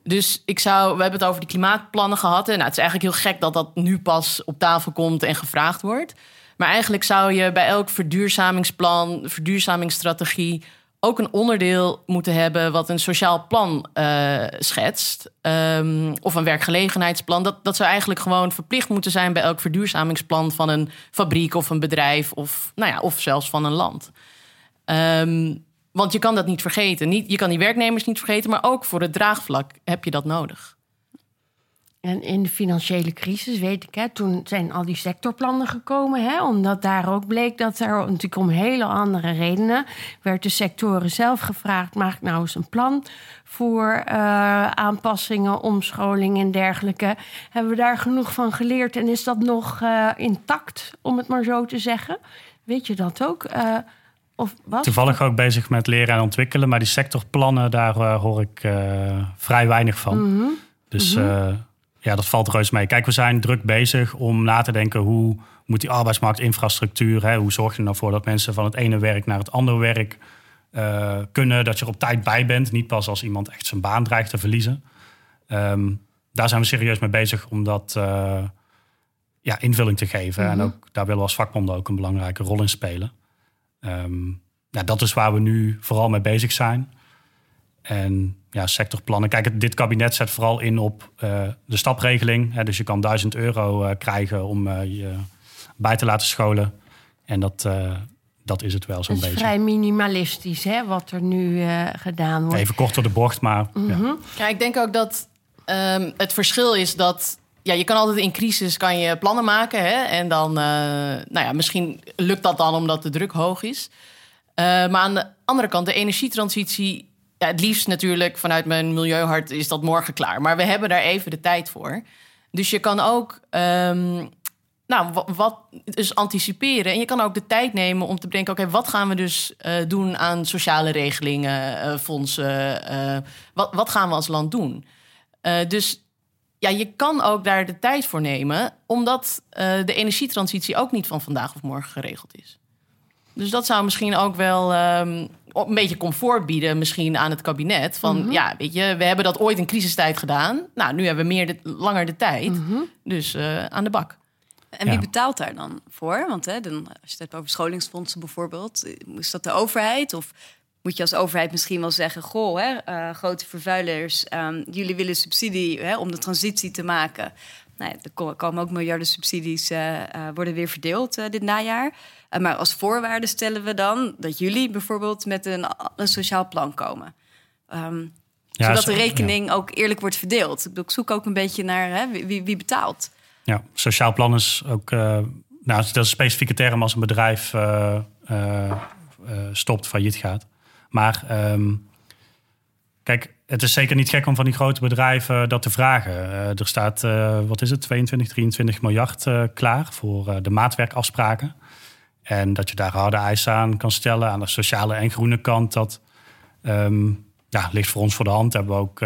S4: Dus ik zou, we hebben het over die klimaatplannen gehad. En nou, het is eigenlijk heel gek dat dat nu pas op tafel komt en gevraagd wordt. Maar eigenlijk zou je bij elk verduurzamingsplan, verduurzamingsstrategie ook een onderdeel moeten hebben wat een sociaal plan uh, schetst. Um, of een werkgelegenheidsplan. Dat, dat zou eigenlijk gewoon verplicht moeten zijn bij elk verduurzamingsplan van een fabriek of een bedrijf of, nou ja, of zelfs van een land. Um, want je kan dat niet vergeten. Niet, je kan die werknemers niet vergeten, maar ook voor het draagvlak heb je dat nodig.
S2: En in de financiële crisis, weet ik, hè, toen zijn al die sectorplannen gekomen. Hè, omdat daar ook bleek dat er natuurlijk om hele andere redenen... werd de sectoren zelf gevraagd, maak nou eens een plan... voor uh, aanpassingen, omscholing en dergelijke. Hebben we daar genoeg van geleerd en is dat nog uh, intact, om het maar zo te zeggen? Weet je dat ook? Uh, of wat?
S3: Toevallig ook bezig met leren en ontwikkelen... maar die sectorplannen, daar hoor ik vrij weinig van. Mm -hmm. Dus... Mm -hmm ja, dat valt reuze mee. Kijk, we zijn druk bezig om na te denken hoe moet die arbeidsmarktinfrastructuur, hè, hoe zorg je er nou dat mensen van het ene werk naar het andere werk uh, kunnen, dat je er op tijd bij bent, niet pas als iemand echt zijn baan dreigt te verliezen. Um, daar zijn we serieus mee bezig om dat uh, ja, invulling te geven. Mm -hmm. En ook daar willen we als vakbonden ook een belangrijke rol in spelen. Um, ja, dat is waar we nu vooral mee bezig zijn. En ja, sectorplannen. Kijk, dit kabinet zet vooral in op uh, de stapregeling. Hè, dus je kan 1000 euro uh, krijgen om uh, je bij te laten scholen. En dat, dat is het wel zo'n beetje.
S2: Het is vrij minimalistisch, hè, wat er nu gedaan wordt.
S3: Even kort door de bocht, maar...
S2: Mm -hmm.
S3: ja.
S4: ja. ik denk ook dat um, het verschil is dat... Ja, je kan altijd in crisis kan je plannen maken. Hè, en dan, nou ja, misschien lukt dat dan omdat de druk hoog is. maar aan de andere kant, de energietransitie ja, het liefst natuurlijk vanuit mijn milieuhart is dat morgen klaar. Maar we hebben daar even de tijd voor. Dus je kan ook um, nou, wat, dus anticiperen. En je kan ook de tijd nemen om te bedenken... oké, wat gaan we dus uh, doen aan sociale regelingen, uh, fondsen? Uh, wat, wat gaan we als land doen? dus ja, je kan ook daar de tijd voor nemen... omdat de energietransitie ook niet van vandaag of morgen geregeld is. Dus dat zou misschien ook wel um, een beetje comfort bieden, misschien aan het kabinet. Van
S2: Mhm.
S4: mm -hmm. ja, weet je, we hebben dat ooit in crisistijd gedaan. Nou, nu hebben we meer de, langer de tijd.
S2: Mhm.
S4: Mm -hmm. Dus uh, aan de bak.
S1: En wie ja. betaalt daar dan voor? Want hè, dan, als je het hebt over scholingsfondsen bijvoorbeeld, is dat de overheid? Of moet je als overheid misschien wel zeggen: Goh, hè, uh, grote vervuilers, um, jullie willen subsidie hè, om de transitie te maken. Nou, ja, er komen ook miljarden subsidies, uh, uh, worden weer verdeeld uh, dit najaar. maar als voorwaarde stellen we dan dat jullie bijvoorbeeld met een, een sociaal plan komen. Um, ja, zodat de rekening ja. ook eerlijk wordt verdeeld. Ik zoek ook een beetje naar hè, wie, wie, betaalt.
S3: Ja, sociaal plan is ook. nou, dat is een specifieke term als een bedrijf stopt, failliet gaat. Maar um, kijk, het is zeker niet gek om van die grote bedrijven dat te vragen. Uh, er staat, uh, wat is het, 22, 23 miljard klaar voor de maatwerkafspraken. En dat je daar harde eisen aan kan stellen aan de sociale en groene kant. Dat um, ja, ligt voor ons voor de hand. Hebben we ook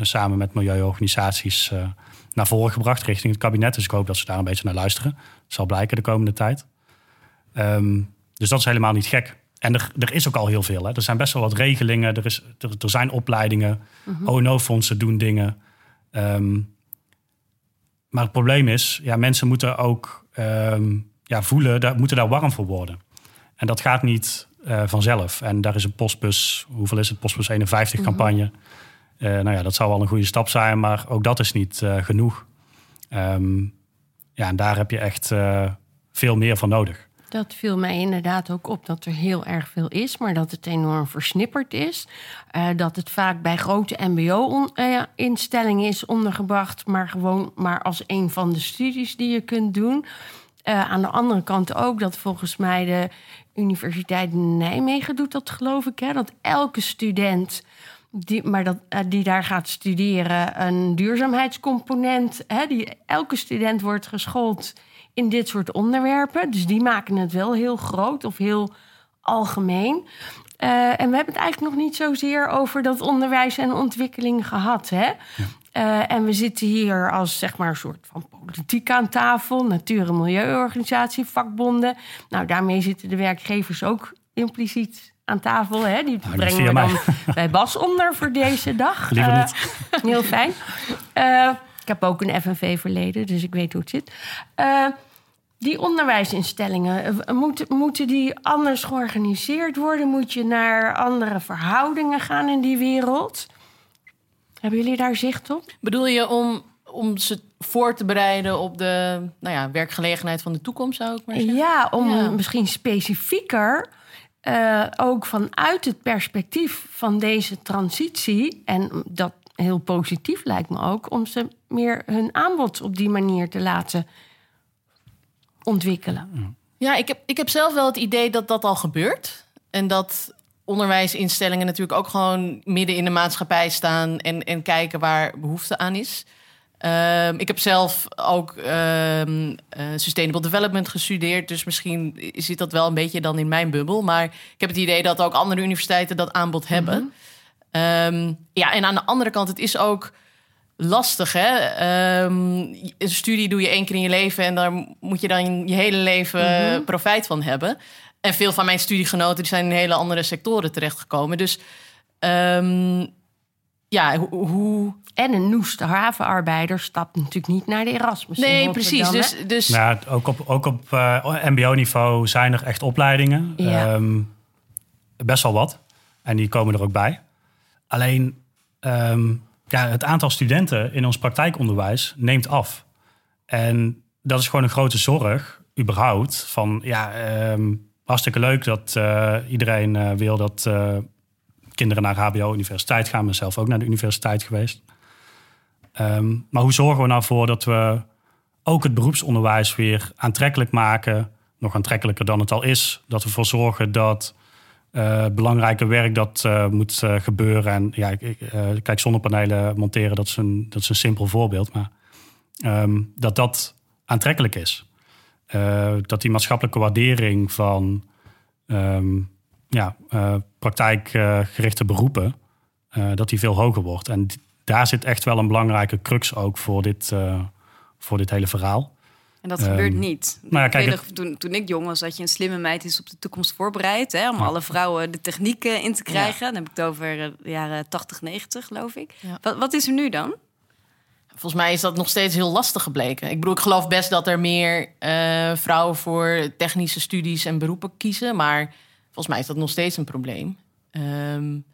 S3: samen met milieuorganisaties naar voren gebracht richting het kabinet. Dus ik hoop dat ze daar een beetje naar luisteren. Dat zal blijken de komende tijd. Um, dus dat is helemaal niet gek. En er, er is ook al heel veel. Hè. Er zijn best wel wat regelingen. Er, is, er, er zijn opleidingen. Mm ONO-fondsen doen dingen. Um, maar het probleem is, ja, mensen moeten ook um, ja, voelen, daar, moeten daar warm voor worden. En dat gaat niet uh, vanzelf. En daar is een postbus, hoeveel is het? Postbus 51 mhm. Mm -hmm. uh, nou ja, dat zou wel een goede stap zijn, maar ook dat is niet uh, genoeg. Um, ja, en daar heb je echt veel meer van nodig.
S2: Dat viel mij inderdaad ook op dat er heel erg veel is, maar dat het enorm versnipperd is. Uh, dat het vaak bij grote MBO-instellingen is ondergebracht, maar gewoon maar als een van de studies die je kunt doen. Uh, aan de andere kant ook dat volgens mij de Universiteit Nijmegen doet dat, geloof ik. Hè? Dat elke student die, maar dat, die daar gaat studeren een duurzaamheidscomponent. Hè? Die, elke student wordt geschoold in dit soort onderwerpen. Dus die maken het wel heel groot of heel algemeen. Uh, en we hebben het eigenlijk nog niet zozeer over dat onderwijs en ontwikkeling gehad. Hè? Ja. Uh, en we zitten hier als zeg maar een soort van politiek aan tafel, natuur- en milieuorganisatie, vakbonden. Nou, daarmee zitten de werkgevers ook impliciet aan tafel. Hè? Die nou, brengen we dan bij Bas onder voor deze dag. [laughs]
S3: Liever uh, niet.
S2: Heel fijn. ik heb ook een FNV-verleden, dus ik weet hoe het zit. Die onderwijsinstellingen, eh, moeten, die anders georganiseerd worden? Moet je naar andere verhoudingen gaan in die wereld? Hebben jullie daar zicht op?
S4: Bedoel je om, om ze voor te bereiden op de nou ja, werkgelegenheid van de toekomst, zou ik maar zeggen?
S2: Ja, om misschien specifieker, uh, ook vanuit het perspectief van deze transitie, en dat heel positief lijkt me ook, om ze meer hun aanbod op die manier te laten ontwikkelen.
S4: Ja, ik heb, ik heb zelf wel het idee dat dat al gebeurt. En dat onderwijsinstellingen natuurlijk ook gewoon midden in de maatschappij staan en, en kijken waar behoefte aan is. Uh, ik heb zelf ook uh, uh, Sustainable Development gestudeerd. Dus misschien zit dat wel een beetje dan in mijn bubbel. Maar ik heb het idee dat ook andere universiteiten dat aanbod hebben. Mm ja, en aan de andere kant, het is ook lastig, hè? Um, een studie doe je één keer in je leven en daar moet je dan je hele leven mm profijt van hebben. En veel van mijn studiegenoten die zijn in hele andere sectoren terechtgekomen. Dus um, ja, hoe...
S2: En een noeste havenarbeider stapt natuurlijk niet naar de Erasmus.
S4: Nee, precies. Dus, dus...
S3: Nou, ook op, ook op uh, mbo-niveau zijn er echt opleidingen. Ja. Um, best wel wat. En die komen er ook bij. Alleen... Um, ja, het aantal studenten in ons praktijkonderwijs neemt af. En dat is gewoon een grote zorg, überhaupt. Van ja, um, hartstikke leuk dat uh, iedereen uh, wil dat uh, kinderen naar HBO-universiteit gaan. Ik ben zelf ook naar de universiteit geweest. Um, maar hoe zorgen we nou voor dat we ook het beroepsonderwijs weer aantrekkelijk maken? Nog aantrekkelijker dan het al is. Dat we ervoor zorgen dat uh, belangrijke werk dat uh, moet uh, gebeuren. En ja, ik, kijk, zonnepanelen monteren, dat is een, dat is een simpel voorbeeld. Maar um, dat dat aantrekkelijk is. dat die maatschappelijke waardering van um, ja, praktijkgerichte beroepen, dat die veel hoger wordt. En daar zit echt wel een belangrijke crux ook voor dit, voor dit hele verhaal.
S1: En dat gebeurt ehm, niet. Nou ja, kijk, toen, toen ik jong was, dat je een slimme meid is op de toekomst voorbereid. Hè, om alle vrouwen de technieken in te krijgen. Dan heb ik het over eh, de jaren 80, 90, geloof ik. Wat, wat is er nu dan?
S4: Volgens mij is dat nog steeds heel lastig gebleken. Ik bedoel, ik geloof best dat er meer uh, vrouwen voor technische studies en beroepen kiezen. Maar volgens mij is dat nog steeds een probleem. Um,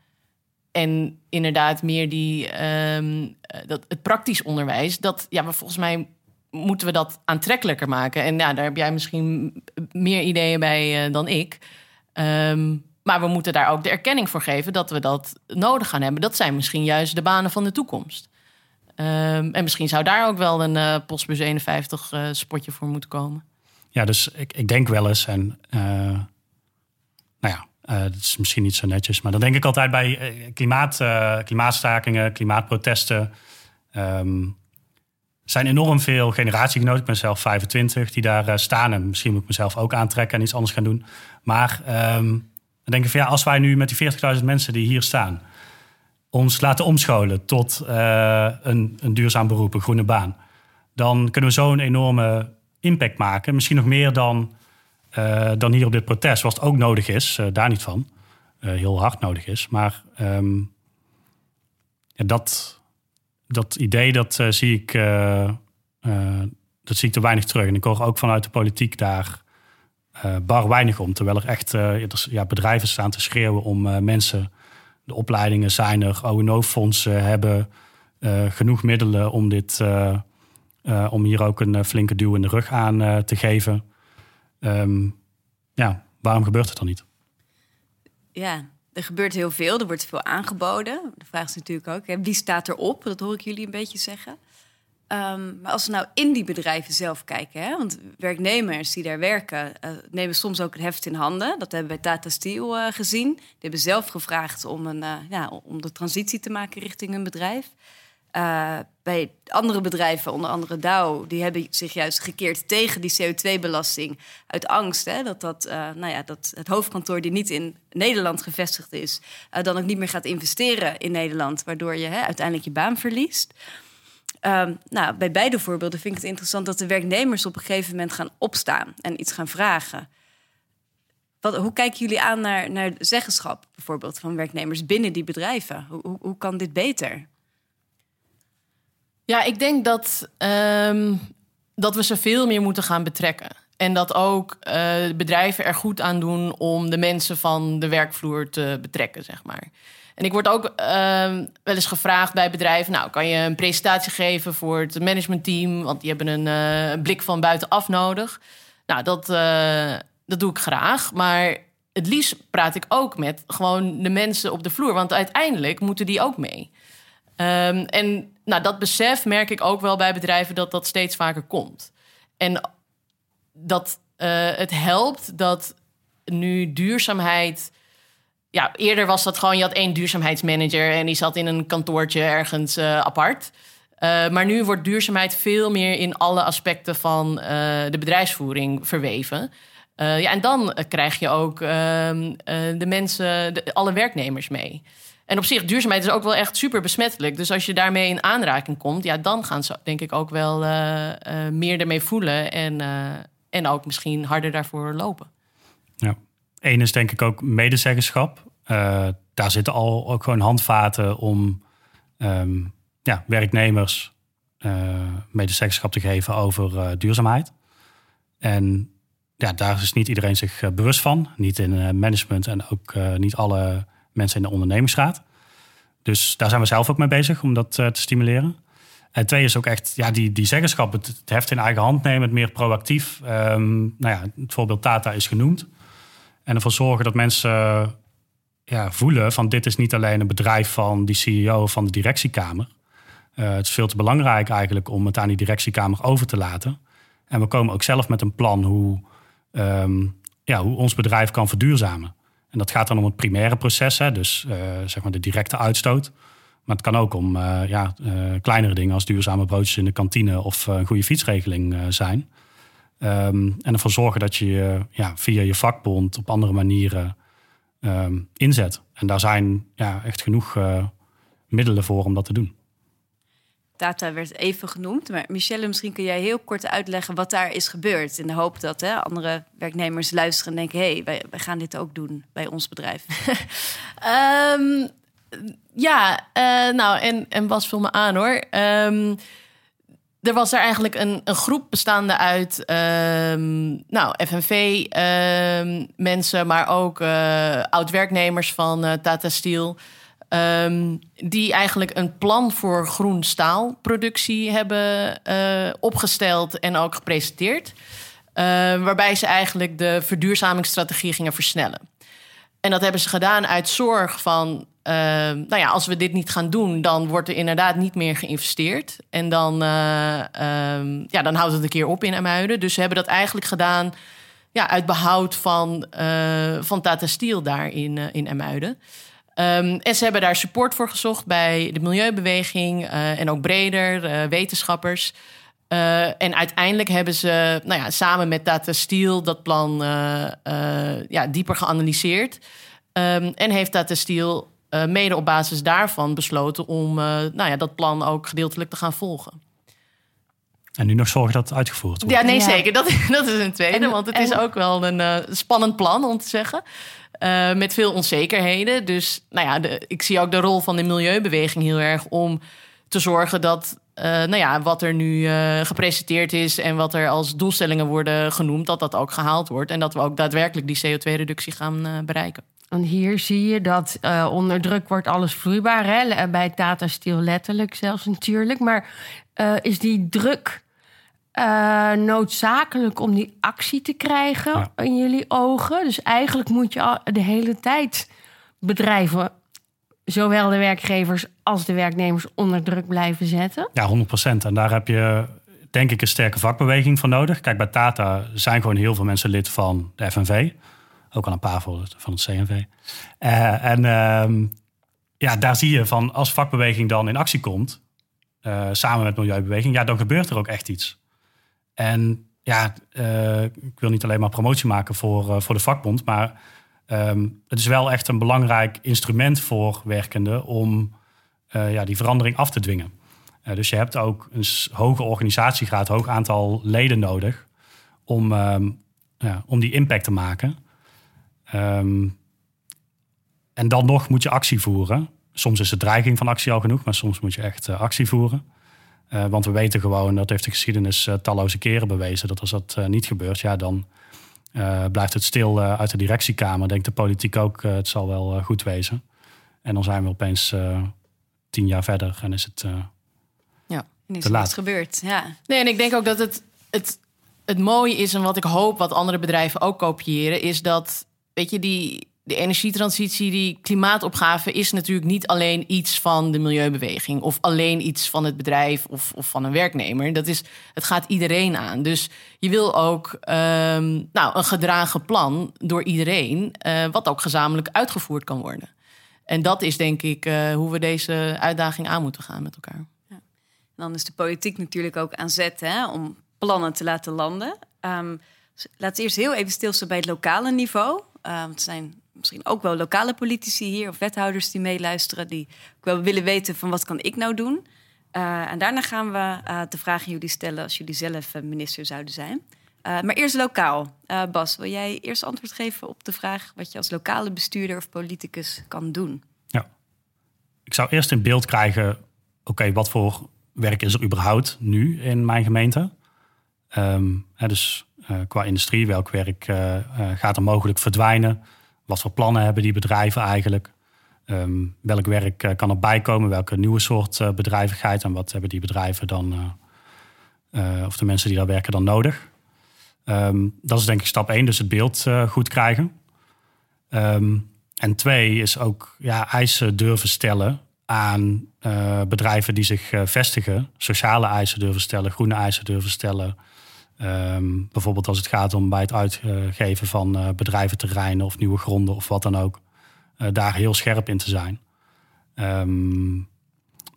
S4: en inderdaad, meer die, um, dat, het praktisch onderwijs. Dat, ja, maar volgens mij moeten we dat aantrekkelijker maken? En ja, daar heb jij misschien meer ideeën bij uh, dan ik. Um, maar we moeten daar ook de erkenning voor geven dat we dat nodig gaan hebben. Dat zijn misschien juist de banen van de toekomst. Um, en misschien zou daar ook wel een uh, Postbus 51 uh, spotje voor moeten komen.
S3: Ja, dus ik, ik denk wel eens, en nou ja, dat is misschien niet zo netjes, maar dan denk ik altijd bij klimaat, klimaatstakingen, klimaatprotesten. Um, zijn enorm veel generatiegenoten. Ik ben zelf 25 die daar staan. En misschien moet ik mezelf ook aantrekken en iets anders gaan doen. Maar dan denk ik van ja, als wij nu met die 40.000 mensen die hier staan ons laten omscholen tot uh, een, een duurzaam beroep, een groene baan, dan kunnen we zo een enorme impact maken. Misschien nog meer dan, uh, dan hier op dit protest, wat ook nodig is, daar niet van. heel hard nodig is. Maar um, ja, dat, dat idee, dat zie ik. dat zie ik te weinig terug. En ik hoor ook vanuit de politiek daar bar weinig om. Terwijl er echt ja, bedrijven staan te schreeuwen om mensen de opleidingen zijn er, ONO-fondsen hebben genoeg middelen om, dit, om hier ook een flinke duw in de rug aan te geven. Um, ja, waarom gebeurt het dan niet?
S1: Ja, er gebeurt heel veel. Er wordt veel aangeboden. De vraag is natuurlijk ook, hè, wie staat erop? Dat hoor ik jullie een beetje zeggen. Um, maar als we nou in die bedrijven zelf kijken, hè, want werknemers die daar werken, uh, nemen soms ook het heft in handen. Dat hebben we bij Tata Steel uh, gezien. Die hebben zelf gevraagd om, een, uh, ja, om de transitie te maken richting een bedrijf. Bij andere bedrijven, onder andere Dow, die hebben zich juist gekeerd tegen die CO2-belasting uit angst hè, dat, dat, nou ja, dat het hoofdkantoor die niet in Nederland gevestigd is, dan ook niet meer gaat investeren in Nederland, waardoor je hè, uiteindelijk je baan verliest. Um, nou, bij beide voorbeelden vind ik het interessant dat de werknemers op een gegeven moment gaan opstaan en iets gaan vragen. Wat, hoe kijken jullie aan naar, naar zeggenschap bijvoorbeeld van werknemers binnen die bedrijven? Hoe, hoe kan dit beter?
S4: Ja, ik denk dat, um, dat we ze veel meer moeten gaan betrekken. En dat ook uh, bedrijven er goed aan doen om de mensen van de werkvloer te betrekken, zeg maar. En ik word ook ehm, wel eens gevraagd bij bedrijven: Nou, kan je een presentatie geven voor het managementteam? Want die hebben een uh, blik van buitenaf nodig. Nou, dat, uh, dat doe ik graag. Maar het liefst praat ik ook met gewoon de mensen op de vloer. Want uiteindelijk moeten die ook mee. Um, en nou, dat besef merk ik ook wel bij bedrijven dat dat steeds vaker komt. En dat uh, het helpt dat nu duurzaamheid ja, eerder was dat gewoon, je had één duurzaamheidsmanager en die zat in een kantoortje ergens uh, apart. Uh, maar nu wordt duurzaamheid veel meer in alle aspecten van de bedrijfsvoering verweven. ja, en dan krijg je ook ehm, de mensen, de, alle werknemers mee. En op zich, duurzaamheid is ook wel echt super besmettelijk. Dus als je daarmee in aanraking komt, ja, dan gaan ze denk ik ook wel meer ermee voelen en, en ook misschien harder daarvoor lopen.
S3: Ja. Eén is denk ik ook medezeggenschap. Daar zitten al ook gewoon handvaten om um, ja, werknemers medezeggenschap te geven over duurzaamheid. En ja, daar is niet iedereen zich bewust van. Niet in management en ook niet alle mensen in de ondernemingsraad. Dus daar zijn we zelf ook mee bezig om dat te stimuleren. En twee is ook echt ja, die, die zeggenschap, het, heft in eigen hand nemen, het meer proactief. Um, nou ja, het voorbeeld Tata is genoemd. En ervoor zorgen dat mensen ja, voelen van dit is niet alleen een bedrijf van die CEO van de directiekamer. Het is veel te belangrijk eigenlijk om het aan die directiekamer over te laten. En we komen ook zelf met een plan hoe, um, ja, hoe ons bedrijf kan verduurzamen. En dat gaat dan om het primaire proces, hè, dus uh, zeg maar de directe uitstoot. Maar het kan ook om uh, ja, kleinere dingen als duurzame broodjes in de kantine of een goede fietsregeling zijn. Um, en ervoor zorgen dat je ja, via je vakbond op andere manieren um, inzet. En daar zijn ja, echt genoeg middelen voor om dat te doen.
S1: Data werd even genoemd, maar Michelle, misschien kun jij heel kort uitleggen wat daar is gebeurd. In de hoop dat hè, andere werknemers luisteren en denken: hé, hey, wij, wij, gaan dit ook doen bij ons bedrijf.
S4: um, [laughs] ja, uh, nou, en, en was vul me aan hoor. Um, er was er eigenlijk een, een groep bestaande uit um, nou, FNV-mensen, ehm, maar ook uh, oud-werknemers van uh, Tata Steel. Um, die eigenlijk een plan voor groen staalproductie hebben uh, opgesteld en ook gepresenteerd. waarbij ze eigenlijk de verduurzamingsstrategie gingen versnellen. En dat hebben ze gedaan uit zorg van Ehm, nou ja, als we dit niet gaan doen, dan wordt er inderdaad niet meer geïnvesteerd. En dan, uh, ja, dan houdt het een keer op in Amuiden. Dus ze hebben dat eigenlijk gedaan ja, uit behoud van, uh, van Tata Steel daar in, in Emuiden. Um, en ze hebben daar support voor gezocht bij de milieubeweging uh, en ook breder, wetenschappers. en uiteindelijk hebben ze nou ja, samen met Tata Steel dat plan ja, dieper geanalyseerd. Um, en heeft Tata Steel mede op basis daarvan besloten om nou ja, dat plan ook gedeeltelijk te gaan volgen.
S3: En nu nog zorgen dat het uitgevoerd wordt.
S4: Ja, nee, zeker. Dat, [laughs] dat is een tweede. want het is ook wel een uh, spannend plan, om te zeggen. Uh, met veel onzekerheden. Dus nou ja, de, ik zie ook de rol van de milieubeweging heel erg om te zorgen dat uh, nou ja, wat er nu gepresenteerd is en wat er als doelstellingen worden genoemd, dat dat ook gehaald wordt. En dat we ook daadwerkelijk die CO2-reductie gaan bereiken.
S2: En hier zie je dat onder druk wordt alles vloeibaar. Hè? Bij Tata Steel letterlijk zelfs natuurlijk. Maar is die druk uh, noodzakelijk om die actie te krijgen in jullie ogen? Dus eigenlijk moet je de hele tijd bedrijven, zowel de werkgevers als de werknemers, onder druk blijven zetten.
S3: Ja, 100 procent. En daar heb je denk ik een sterke vakbeweging voor nodig. Kijk, bij Tata zijn gewoon heel veel mensen lid van de FNV. Ook al een paar van het CNV. Uh, eh, en uh, ja, daar zie je van als vakbeweging dan in actie komt, uh, samen met milieubeweging, ja, dan gebeurt er ook echt iets. En ja, uh, ik wil niet alleen maar promotie maken voor, uh, voor de vakbond, maar um, het is wel echt een belangrijk instrument voor werkenden om uh, ja, die verandering af te dwingen. dus je hebt ook een hoge organisatiegraad, hoog aantal leden nodig om, um, ja, om die impact te maken. Um, en dan nog moet je actie voeren. Soms is de dreiging van actie al genoeg, maar soms moet je echt actie voeren. Uh, want we weten gewoon, dat heeft de geschiedenis uh, talloze keren bewezen, dat als dat uh, niet gebeurt, ja, dan blijft het stil uit de directiekamer. Denkt de politiek ook, het zal wel goed wezen. En dan zijn we opeens tien jaar verder en is het
S1: ja, en is te laat. gebeurd. Ja.
S4: Nee, en ik denk ook dat het, het, het mooie is en wat ik hoop wat andere bedrijven ook kopiëren, is dat, weet je, die de energietransitie, die klimaatopgave, is natuurlijk niet alleen iets van de milieubeweging of alleen iets van het bedrijf of, of van een werknemer. Dat is, het gaat iedereen aan. Dus je wil ook um, nou, een gedragen plan door iedereen, uh, wat ook gezamenlijk uitgevoerd kan worden. En dat is denk ik uh, hoe we deze uitdaging aan moeten gaan met elkaar. Ja.
S1: Dan is de politiek natuurlijk ook aan zet hè, om plannen te laten landen. Um, laten we eerst heel even stilstaan bij het lokale niveau. Uh, het zijn misschien ook wel lokale politici hier of wethouders die meeluisteren, die ook wel willen weten van wat kan ik nou doen. Uh, en daarna gaan we uh, de vragen jullie stellen als jullie zelf uh, minister zouden zijn. maar eerst lokaal. Bas, wil jij eerst antwoord geven op de vraag wat je als lokale bestuurder of politicus kan doen?
S3: Ja, ik zou eerst in beeld krijgen, oké, wat voor werk is er überhaupt nu in mijn gemeente? Um, hè, dus qua industrie, welk werk gaat er mogelijk verdwijnen? Wat voor plannen hebben die bedrijven eigenlijk? Um, welk werk uh, kan erbij komen? Welke nieuwe soort uh, bedrijvigheid? En wat hebben die bedrijven dan, uh, of de mensen die daar werken dan nodig? Um, dat is denk ik stap één, dus het beeld goed krijgen. Um, en twee is ook ja, eisen durven stellen aan bedrijven die zich vestigen. Sociale eisen durven stellen, groene eisen durven stellen. Um, bijvoorbeeld als het gaat om bij het uitgeven van uh, bedrijventerreinen of nieuwe gronden of wat dan ook. Uh, daar heel scherp in te zijn. Um,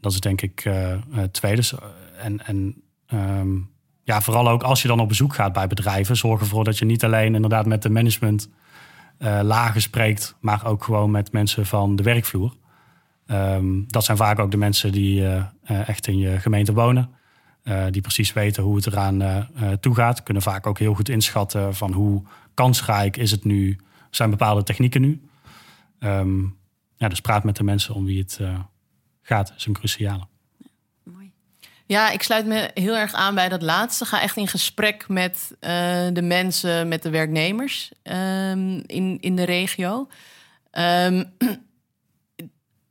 S3: dat is denk ik uh, tweede. En, en um, ja, vooral ook als je dan op bezoek gaat bij bedrijven, zorg ervoor dat je niet alleen inderdaad met de management lagen spreekt, maar ook gewoon met mensen van de werkvloer. dat zijn vaak ook de mensen die echt in je gemeente wonen. Uh, die precies weten hoe het eraan uh, toe gaat. Kunnen vaak ook heel goed inschatten van hoe kansrijk is het nu, zijn bepaalde technieken nu. Um, ja, dus praat met de mensen om wie het gaat, is een cruciale.
S4: mooi. Ja, ik sluit me heel erg aan bij dat laatste. Ga echt in gesprek met de mensen, met de werknemers um, in, in de regio. Um, [clears throat]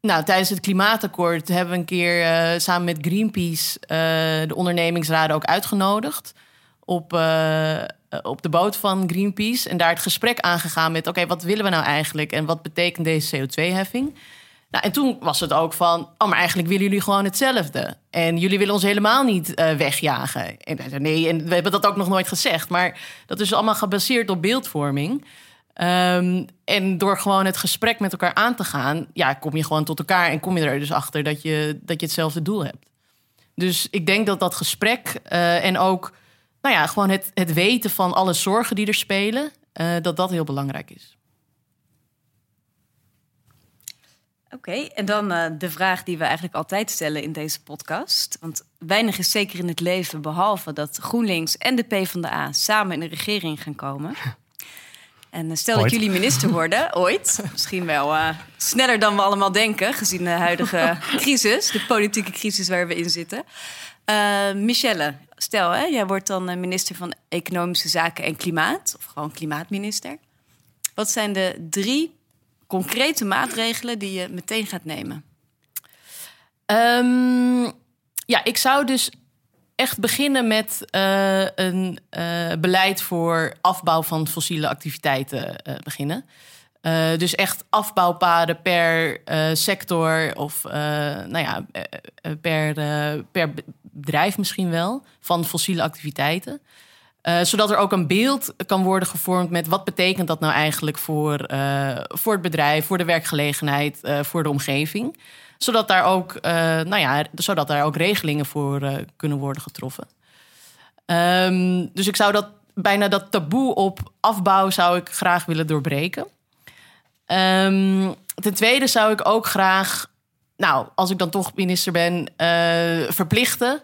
S4: Nou, tijdens het klimaatakkoord hebben we een keer uh, samen met Greenpeace uh, de ondernemingsraden ook uitgenodigd. Op, uh, op de boot van Greenpeace. En daar het gesprek aangegaan met: oké, wat willen we nou eigenlijk en wat betekent deze CO2-heffing? Nou, en toen was het ook van, oh, maar eigenlijk willen jullie gewoon hetzelfde. En jullie willen ons helemaal niet wegjagen. En nee, en we hebben dat ook nog nooit gezegd. Maar dat is allemaal gebaseerd op beeldvorming. Um, en door gewoon het gesprek met elkaar aan te gaan, ja, kom je gewoon tot elkaar en kom je er dus achter dat je, dat je hetzelfde doel hebt. Dus ik denk dat dat gesprek uh, en ook, nou ja, gewoon het, het weten van alle zorgen die er spelen, uh, dat dat heel belangrijk is.
S1: Oké, okay, en dan uh, de vraag die we eigenlijk altijd stellen in deze podcast. Want weinig is zeker in het leven, behalve dat GroenLinks en de PvdA samen in een regering gaan komen. [laughs] En uh, stel ooit. dat jullie minister worden, [laughs] ooit. Misschien wel uh, sneller dan we allemaal denken, gezien de huidige [laughs] crisis, de politieke crisis waar we in zitten. Michelle, stel, hè, jij wordt dan minister van Economische Zaken en Klimaat, of gewoon klimaatminister. Wat zijn de drie concrete maatregelen die je meteen gaat nemen?
S4: Um, ja, ik zou dus echt beginnen met uh, een uh, beleid voor afbouw van fossiele activiteiten uh, beginnen. dus echt afbouwpaden per sector of nou ja, per, per bedrijf misschien wel van fossiele activiteiten. Zodat er ook een beeld kan worden gevormd met wat betekent dat nou eigenlijk voor, voor het bedrijf, voor de werkgelegenheid, voor de omgeving. Zodat daar ook, nou ja, zodat daar ook regelingen voor kunnen worden getroffen. Um, dus ik zou dat bijna dat taboe op afbouw zou ik graag willen doorbreken. Um, ten tweede zou ik ook graag, nou, als ik dan toch minister ben, verplichten eh,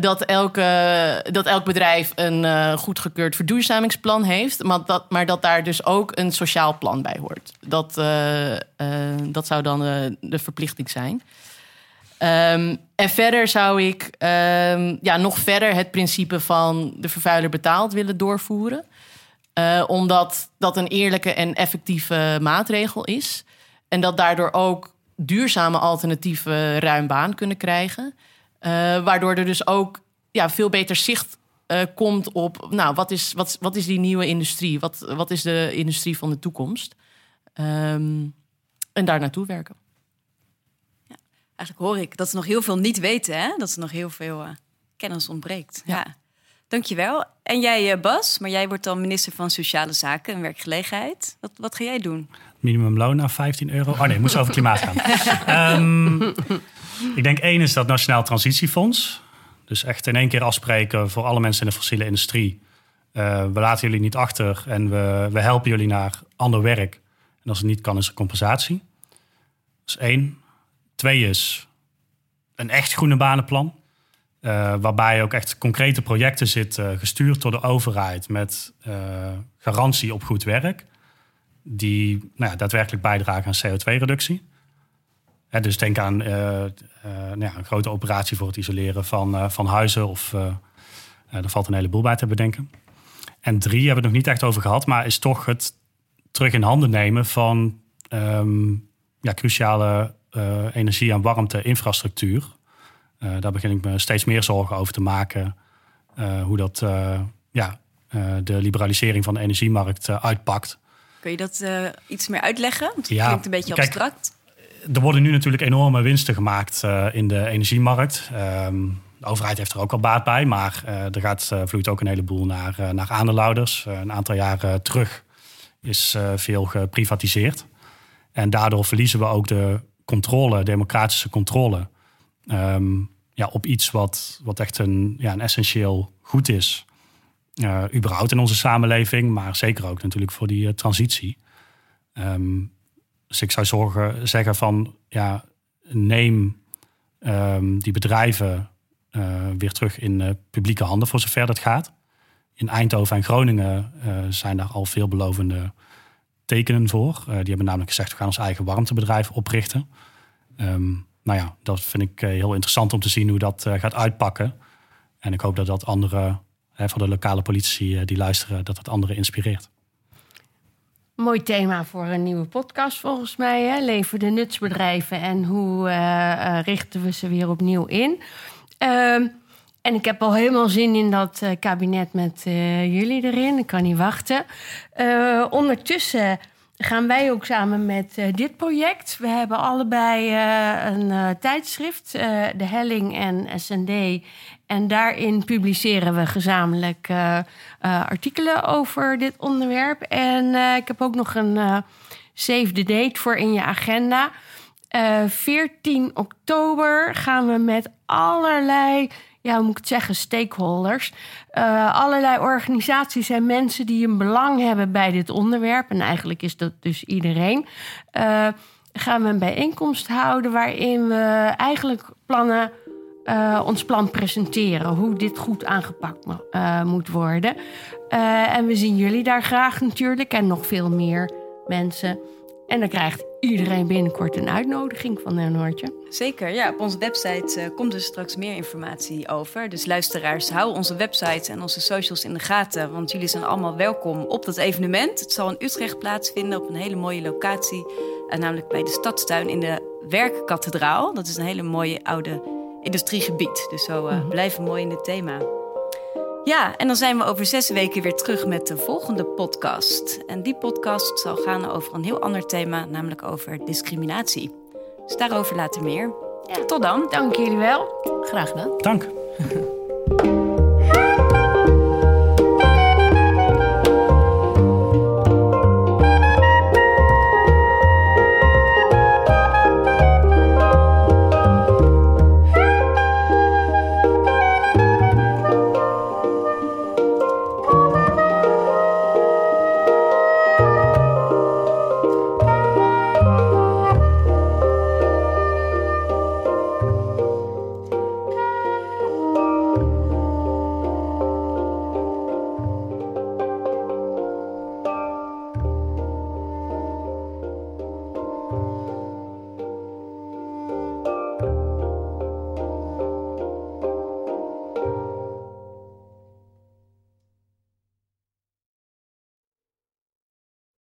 S4: dat, elke, dat elk bedrijf een uh, goedgekeurd verduurzamingsplan heeft, maar dat, maar dat daar dus ook een sociaal plan bij hoort. Dat, uh, dat zou dan de verplichting zijn. Um, en verder zou ik um, ja, nog verder het principe van de vervuiler betaalt willen doorvoeren. omdat dat een eerlijke en effectieve maatregel is. En dat daardoor ook duurzame alternatieven ruim baan kunnen krijgen. Uh, waardoor er dus ook ja, veel beter zicht uh, komt op, nou, wat is, wat, wat is die nieuwe industrie? Wat, wat is de industrie van de toekomst? Um, en daar naartoe werken.
S1: Ja, eigenlijk hoor ik dat ze nog heel veel niet weten, hè? dat ze nog heel veel uh, kennis ontbreekt. Ja. ja. Dankjewel. En jij, Bas, maar jij wordt dan minister van Sociale Zaken en Werkgelegenheid. Wat, wat ga jij doen?
S3: Minimumloon naar 15 euro. Oh nee, moest over klimaat gaan. um, [laughs] Ik denk één is dat Nationaal Transitiefonds. Dus echt in één keer afspreken voor alle mensen in de fossiele industrie. Uh, we laten jullie niet achter en we, we helpen jullie naar ander werk. En als het niet kan, is er compensatie. Dat is één. Twee is een echt groene banenplan. Uh, waarbij ook echt concrete projecten zitten, gestuurd door de overheid met garantie op goed werk. Die nou ja, daadwerkelijk bijdragen aan CO2-reductie dus denk aan uh, uh, nou ja, een grote operatie voor het isoleren van, uh, van huizen. Of er valt een heleboel bij te bedenken. En drie hebben we het nog niet echt over gehad, maar is toch het terug in handen nemen van um, ja, cruciale energie- en warmte-infrastructuur. daar begin ik me steeds meer zorgen over te maken. hoe dat ja, de liberalisering van de energiemarkt uitpakt.
S1: Kun je dat iets meer uitleggen? Het ja, klinkt een beetje abstract
S3: er worden nu natuurlijk enorme winsten gemaakt uh, in de energiemarkt. Um, de overheid heeft er ook al baat bij, maar uh, er gaat, uh, vloeit ook een heleboel naar, naar aandeelhouders. een aantal jaren terug is veel geprivatiseerd. En daardoor verliezen we ook de controle, democratische controle, um, ja, op iets wat, wat echt een, ja, een essentieel goed is. überhaupt in onze samenleving, maar zeker ook natuurlijk voor die transitie. Um, dus ik zou zorgen, zeggen van ja, neem um, die bedrijven uh, weer terug in uh, publieke handen voor zover dat gaat. In Eindhoven en Groningen uh, zijn daar al veelbelovende tekenen voor. die hebben namelijk gezegd, we gaan ons eigen warmtebedrijf oprichten. Um, nou ja, dat vind ik heel interessant om te zien hoe dat gaat uitpakken. En ik hoop dat dat andere, van de lokale politici die luisteren, dat het anderen inspireert.
S2: Mooi thema voor een nieuwe podcast volgens mij. Hè? Leven de nutsbedrijven en hoe uh, richten we ze weer opnieuw in? Uh, en ik heb al helemaal zin in dat uh, kabinet met jullie erin. Ik kan niet wachten. ondertussen gaan wij ook samen met dit project. We hebben allebei een tijdschrift, De Helling en SND. En daarin publiceren we gezamenlijk artikelen over dit onderwerp. En ik heb ook nog een save the date voor in je agenda. 14 oktober gaan we met allerlei ja, hoe moet ik het zeggen, stakeholders. Allerlei organisaties en mensen die een belang hebben bij dit onderwerp. En eigenlijk is dat dus iedereen. Gaan we een bijeenkomst houden waarin we eigenlijk plannen. Uh, ons plan presenteren, hoe dit goed aangepakt moet worden. en we zien jullie daar graag natuurlijk en nog veel meer mensen. En dan krijgt iedereen binnenkort een uitnodiging van een.
S1: Zeker, ja. Op onze website komt er straks meer informatie over. Dus luisteraars, hou onze website en onze socials in de gaten. Want jullie zijn allemaal welkom op dat evenement. Het zal in Utrecht plaatsvinden op een hele mooie locatie. Namelijk bij de Stadstuin in de Werkkathedraal. Dat is een hele mooie oude industriegebied. Dus zo uh, blijven mooi in het thema. Ja, en dan zijn we over zes weken weer terug met de volgende podcast. En die podcast zal gaan over een heel ander thema, namelijk over discriminatie. Dus daarover later meer. Ja. Tot dan.
S2: Dank jullie wel.
S1: Graag gedaan.
S3: Dank.